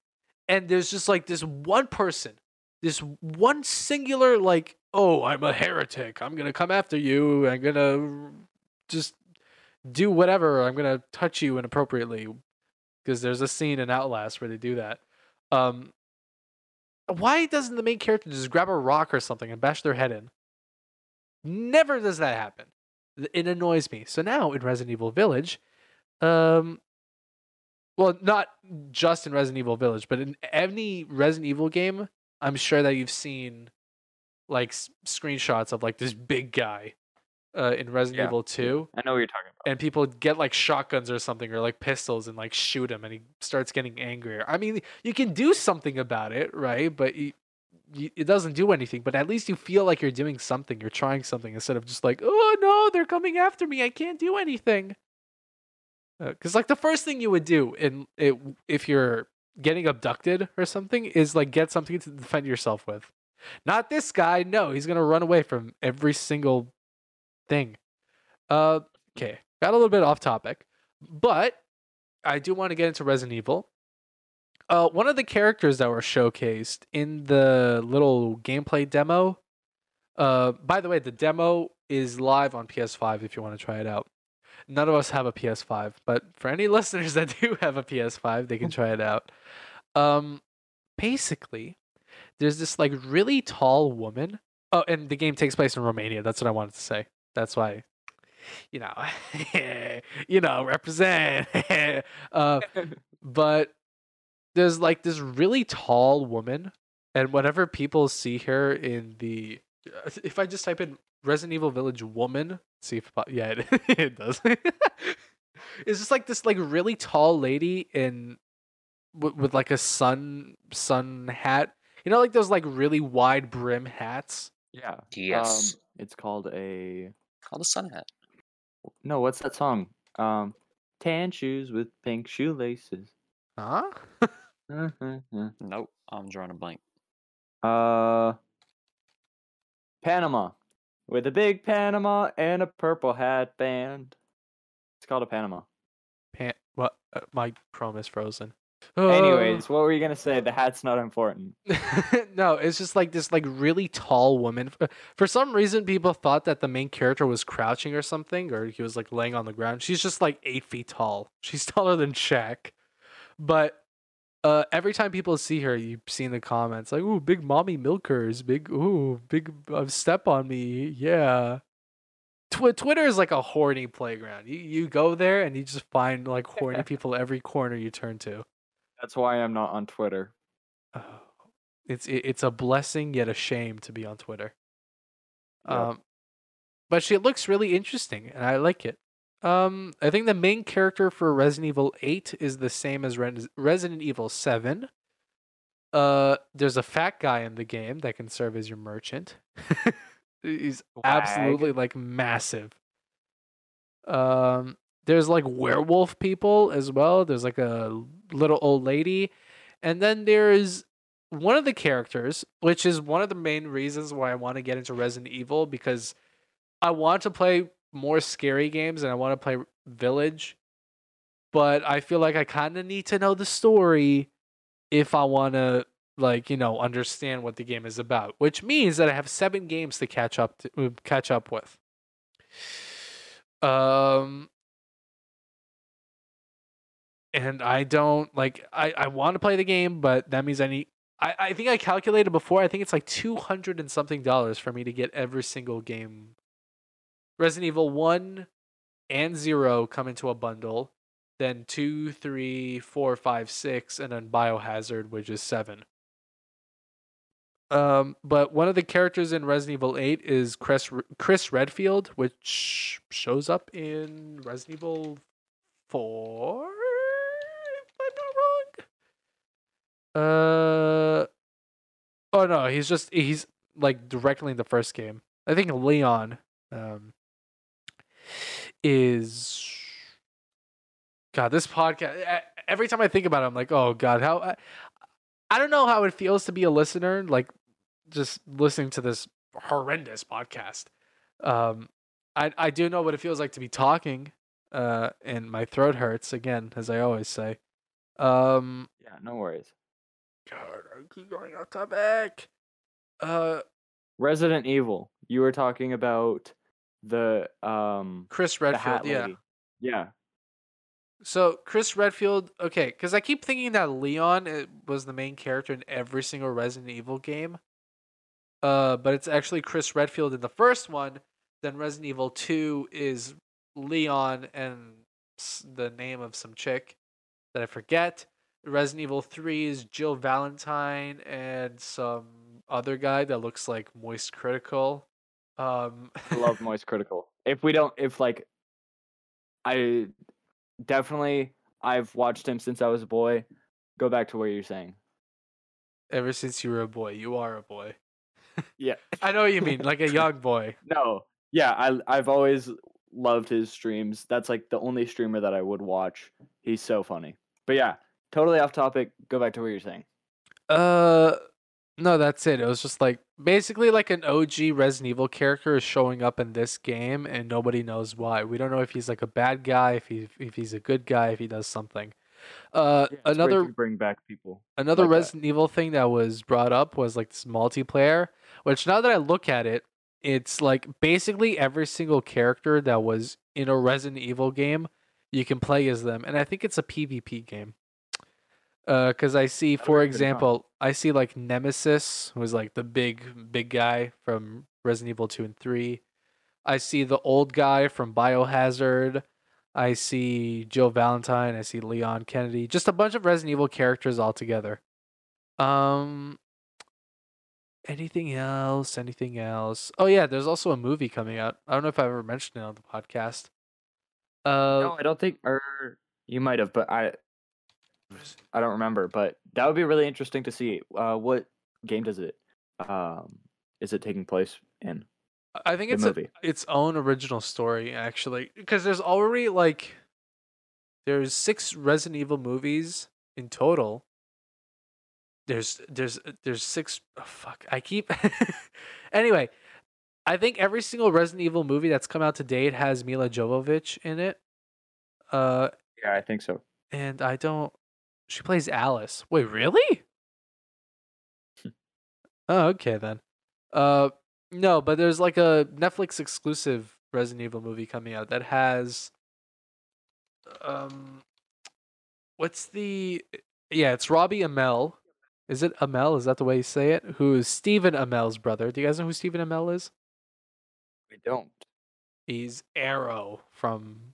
and there's just like this one person, this one singular like, "Oh, I'm a heretic. I'm to come after you. I'm to just do whatever. I'm gonna touch you inappropriately because there's a scene in Outlast where they do that. Um, why doesn't the main character just grab a rock or something and bash their head in? Never does that happen. It annoys me. So now in Resident Evil Village, um, well, not just in Resident Evil Village, but in any Resident Evil game, I'm sure that you've seen like s- screenshots of like this big guy uh, in Resident Yeah. Evil 2 I know what you're talking about. and people get like shotguns or something or like pistols and like shoot him and he starts getting angrier. I mean, you can do something about it, right? But you, you, it doesn't do anything. But at least you feel like you're doing something. You're trying something instead of just like, oh no, they're coming after me. I can't do anything. Because like the first thing you would do in it if you're getting abducted or something is like get something to defend yourself with. Not this guy. No, he's gonna run away from every single thing. Uh, okay, got a little bit off topic, but I do want to get into Resident Evil. Uh, one of the characters that were showcased in the little gameplay demo. Uh, by the way, the demo is live on PS5 if you want to try it out. None of us have a PS5, but for any [LAUGHS] listeners that do have a PS5, they can try it out. Um, basically, there's this like really tall woman. Oh, and the game takes place in Romania. That's what I wanted to say. That's why, you know, [LAUGHS] you know, represent. [LAUGHS] uh, [LAUGHS] but there's like this really tall woman, and whenever people see her in the, if I just type in Resident Evil Village woman, see if it yeah, it, it does. it's just like this like really tall lady in with, with like a sun sun hat. You know, like those like really wide brim hats. Yeah. Yes. Um, it's called a Called a sun hat. no. What's that song? Um, tan shoes with pink shoelaces. Huh? uh, Nope, I'm drawing a blank. Uh, Panama, with a big Panama and a purple hat band. It's called a Panama. Pan- what? Uh, my Chrome is frozen. Anyways, what were you gonna say? The hat's not important. [LAUGHS] no, it's just like this like really tall woman. For some reason, people thought that the main character was crouching or something, or he was like laying on the ground. She's just like eight feet tall. [LAUGHS] She's taller than Shaq. But uh, every time people see her, you see in the comments like, "Ooh, big mommy milkers, big ooh, big uh, step on me, yeah." Tw- Twitter is like a horny playground. You you go there and you just find like horny [LAUGHS] people every corner you turn to. That's why I'm not on Twitter. Oh, it's it, it's a blessing yet a shame to be on Twitter. Yep. Um, but she looks really interesting, and I like it. Um, I think the main character for Resident Evil Eight is the same as Res- Resident Evil Seven. Uh, there's a fat guy in the game that can serve as your merchant. [LAUGHS] He's absolutely like massive. Um, there's like werewolf people as well. There's like a little old lady, and then there's one of the characters, which is one of the main reasons why I want to get into Resident Evil because I want to play more scary games and I want to play Village, but I feel like I kind of need to know the story if I want to like you know understand what the game is about, which means that I have seven games to catch up to uh, catch up with. Um, and I don't like I, I want to play the game, but that means I need I, I think I calculated before, I think it's like two hundred and something dollars for me to get every single game. Resident Evil one and zero come into a bundle, then two, three, four, five, six, and then Biohazard, which is seven. Um, but one of the characters in Resident Evil 8 is Chris Chris Redfield, which shows up in Resident Evil 4, if I'm not wrong. Uh, oh no, he's just he's like directly in the first game. I think Leon um is God, this podcast every time I think about it, I'm like, oh God, how I, I don't know how it feels to be a listener, like just listening to this horrendous podcast. Um, I I do know what it feels like to be talking, uh, and my throat hurts again, as I always say. Um, Yeah, no worries. God, I keep going off topic. Uh, Resident Evil. You were talking about the um Chris Redfield, yeah. Yeah. So Chris Redfield, okay, because I keep thinking that Leon uh, was the main character in every single Resident Evil game. Uh, but it's actually Chris Redfield in the first one. Then Resident Evil Two is Leon and the name of some chick that I forget. Resident Evil Three is Jill Valentine and some other guy that looks like Moist Critical. Um, I love Moist [LAUGHS] Critical. If we don't if like I definitely I've watched him since I was a boy. Go back to what you're saying. ever since you were a boy, you are a boy. [LAUGHS] Yeah. I know what you mean, like a young [LAUGHS] boy. No. Yeah, I I've always loved his streams. That's like the only streamer that I would watch. He's so funny. But yeah, totally off topic. Go back to what you're saying. Uh, no, that's it. It was just like basically like an OG Resident Evil character is showing up in this game, and nobody knows why. We don't know if he's like a bad guy, if he if he's a good guy, if he does something. Uh, Yeah, another bring back people. another like that. Resident Evil thing that was brought up was like this multiplayer, which now that I look at it, it's like basically every single character that was in a Resident Evil game, you can play as them, and I think it's a PvP game. Uh, because I see, for be pretty fun. example, I see like Nemesis, who's like the big big guy from Resident Evil two and three. I see the old guy from Biohazard. I see Jill Valentine. I see Leon Kennedy. Just a bunch of Resident Evil characters all together. Um. Anything else? Anything else? Oh yeah, there's also a movie coming out. I don't know if I ever mentioned it on the podcast. Uh, No, I don't think or you might have, but I I don't remember, but that would be really interesting to see. Uh what game does it um is it taking place in? I think it's a, its own original story actually, because there's already like there's six Resident Evil movies in total. There's there's there's six. Oh, fuck, I keep. [LAUGHS] anyway, I think every single Resident Evil movie that's come out to date has Milla Jovovich in it. Uh, Yeah, I think so. and I don't. She plays Alice. Wait, really? oh, okay then. Uh, no, but there's like a Netflix exclusive Resident Evil movie coming out that has. Um, what's the? Yeah, it's Robbie Amell. Is it Amell? Is that the way you say it? Who is Stephen Amell's brother? Do you guys know who Stephen Amell is? We don't. He's Arrow from.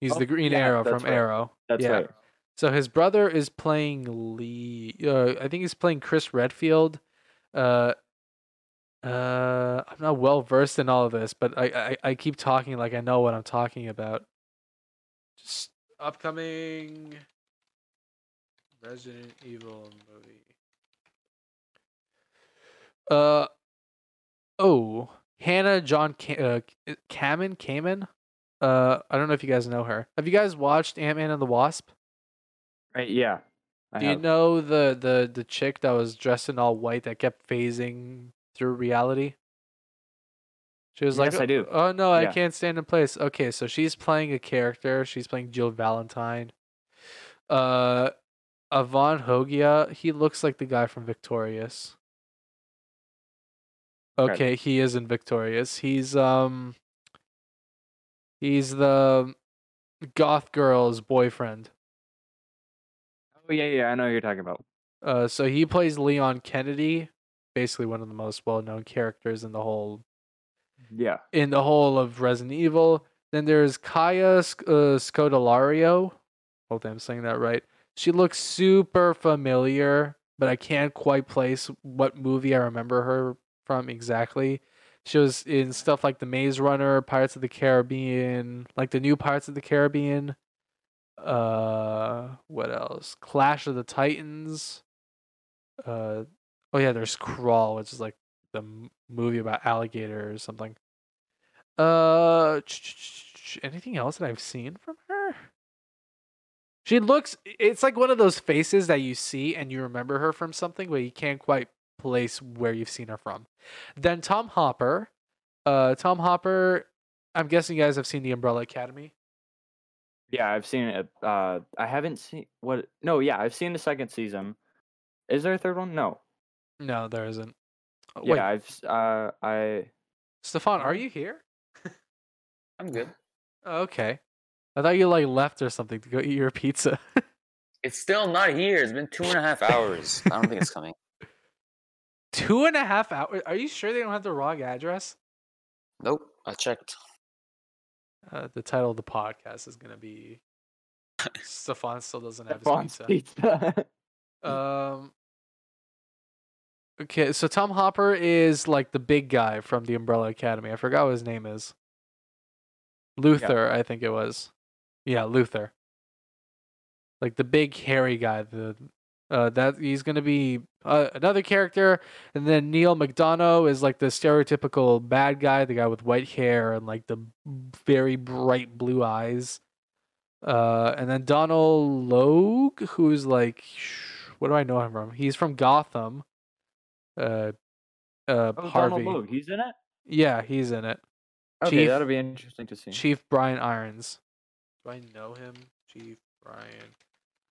He's Oh, the Green yeah, Arrow from right. Arrow. That's Yeah. right. So his brother is playing Lee. Uh, I think he's playing Chris Redfield. Uh, uh, I'm not well versed in all of this, but I, I I keep talking like I know what I'm talking about. Just upcoming Resident Evil movie. Uh, oh, Hannah John Ca- uh, Kamen Kamen. Uh, I don't know if you guys know her. Have you guys watched Ant Man and the Wasp? Right, yeah. I Do you have. know the the the chick that was dressed in all white that kept phasing through reality? She was like, Yes, I do. "Oh no, I can't stand in place." Okay, so she's playing a character. She's playing Jill Valentine. Uh, Avan Jogia. He looks like the guy from Victorious. Okay. Okay, he is in Victorious. He's um. He's the goth girl's boyfriend. Oh yeah, yeah, I know who you're talking about. Uh, so he plays Leon Kennedy, basically one of the most well-known characters in the whole Yeah. in the whole of Resident Evil. Then there's Kaya Sc- uh, Scodelario. Hopefully I'm saying that right. She looks super familiar, but I can't quite place what movie I remember her from exactly. She was in stuff like The Maze Runner, Pirates of the Caribbean, like the new Pirates of the Caribbean. Uh, what else? Clash of the Titans. Uh, oh yeah, there's Crawl, which is like the movie about alligator or something. Uh, anything else that I've seen from her? She looks. It's like one of those faces that you see and you remember her from something, but you can't quite place where you've seen her from. Then Tom Hopper. Uh, Tom Hopper. I'm guessing you guys have seen the Umbrella Academy. Yeah, I've seen it. Uh, I haven't seen what. No, yeah, I've seen the second season. Is there a third one? No. No, there isn't. Oh, Yeah, Wait, I've. Uh, I. Stefan, are you here? [LAUGHS] I'm good. Oh, okay. I thought you like left or something to go eat your pizza. [LAUGHS] It's still not here. It's been two and a half hours. I don't think it's coming. [LAUGHS] Two and a half hours. Are you sure they don't have the wrong address? Nope. I checked. Uh, the title of the podcast is gonna be [LAUGHS] Stefan still doesn't have his pizza. pizza. [LAUGHS] Um. Okay, so Tom Hopper is like the big guy from the Umbrella Academy. I forgot what his name is. Luther, I think it was. Yeah, Luther. Like the big hairy guy. The uh, that he's gonna be uh, another character, and then Neil McDonough is like the stereotypical bad guy, the guy with white hair and like the very bright blue eyes. Uh, and then Donald Logue, who's like, what do I know him from? He's from Gotham. Uh, uh, Oh, Harvey. Donald Logue, he's in it. Yeah, he's in it. Okay, Chief- that'll be interesting to see. Chief Brian Irons. Do I know him? Chief Brian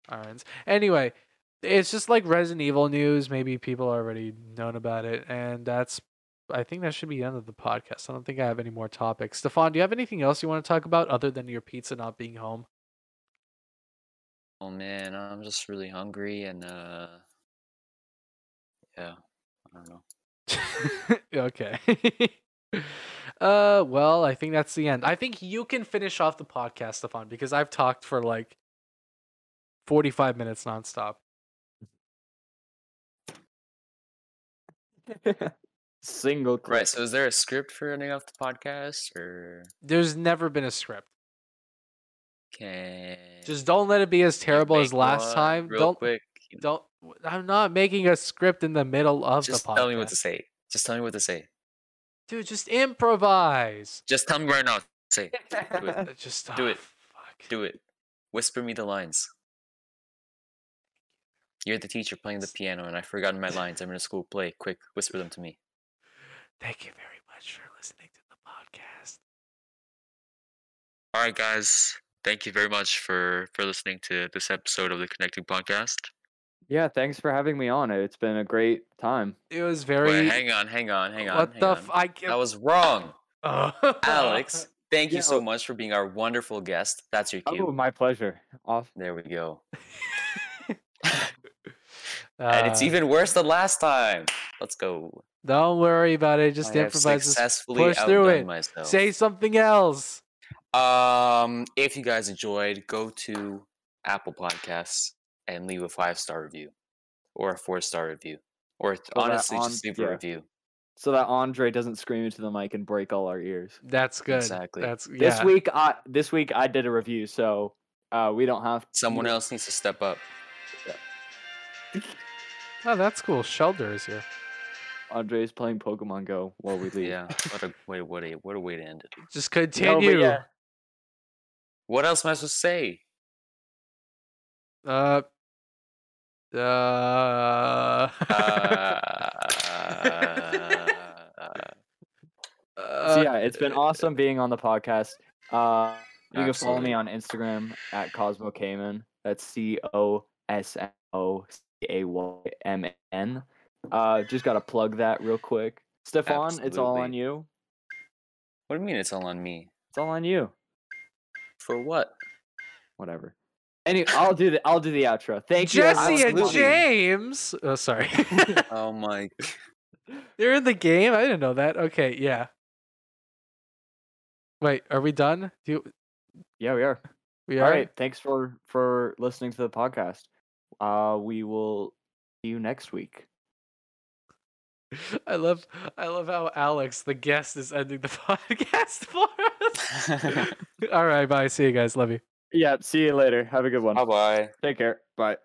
Irons. Anyway, it's just like Resident Evil news. Maybe people already known about it, and that's. I think that should be the end of the podcast. I don't think I have any more topics. Stefan, do you have anything else you want to talk about other than your pizza not being home? Oh man, I'm just really hungry and uh yeah, I don't know. [LAUGHS] okay. [LAUGHS] uh well, I think that's the end. I think you can finish off the podcast, Stefan, because I've talked for like 45 minutes nonstop. [LAUGHS] Single clip. Right, so is there a script for ending off the podcast or There's never been a script. Okay. Just don't let it be as terrible as last one time. Real Don't quick. you know, don't I'm not making a script in the middle of Just the podcast. tell me what to say. Just tell me what to say. Dude, just improvise. Just tell me right now. Say. Do it. [LAUGHS] Just Do oh, it. Fuck. Do it. Whisper me the lines. You're the teacher playing the piano, and I've forgotten my lines. I'm in a school play. Quick, whisper them to me. Thank you very much for listening to the podcast. All right, guys. Thank you very much for for listening to this episode of the Connecting Podcast. yeah, thanks for having me on. It's been a great time. It was Wait, very hang on, hang on, hang on. What hang the on. f- I That was wrong, Uh, [LAUGHS] Alex. Thank you Yeah, so much for being our wonderful guest. That's your cue. Oh, my pleasure. Off. There we go. [LAUGHS] And it's Uh, even worse than last time. Let's go. Don't worry about it. Just I improvise. Successfully push through it. myself. Say something else. Um, if you guys enjoyed, go to Apple Podcasts and leave a five star review, or a four star review, or that honestly on- just leave a review. So that Andre doesn't scream into the mic and break all our ears. That's good. Exactly. That's yeah. This week, I this week I did a review, so uh, we don't have Someone else needs to step up. Oh, that's cool. Shelter is here. Andre's playing Pokemon Go while we leave. Yeah. What a wait, what a what a way to end it. Just No, continue. yeah, What else am I supposed to say? Uh. Uh. Uh, so [LAUGHS] yeah, it's been awesome being on the podcast. Uh, you can follow me on Instagram at Cosmo Cayman. That's C O S M O C A Y M A N. Uh, just gotta plug that real quick. Stefan, it's all on you. what do you mean it's all on me? It's all on you. For what? Whatever. Anyway, I'll do the I'll do the outro. Thank you. Jessie and James. Oh, sorry. [LAUGHS] Oh my. They're in the game. I didn't know that. Okay, yeah. Wait, are we done? Do you, Yeah, we are. we are? right. Thanks for for listening to the podcast. Uh, we will see you next week. I love I love how Alex, the guest, is ending the [LAUGHS] podcast for us. [LAUGHS] All right, bye. See you guys. Love you. Yeah. See you later. Have a good one. bye bye. Take care. Bye.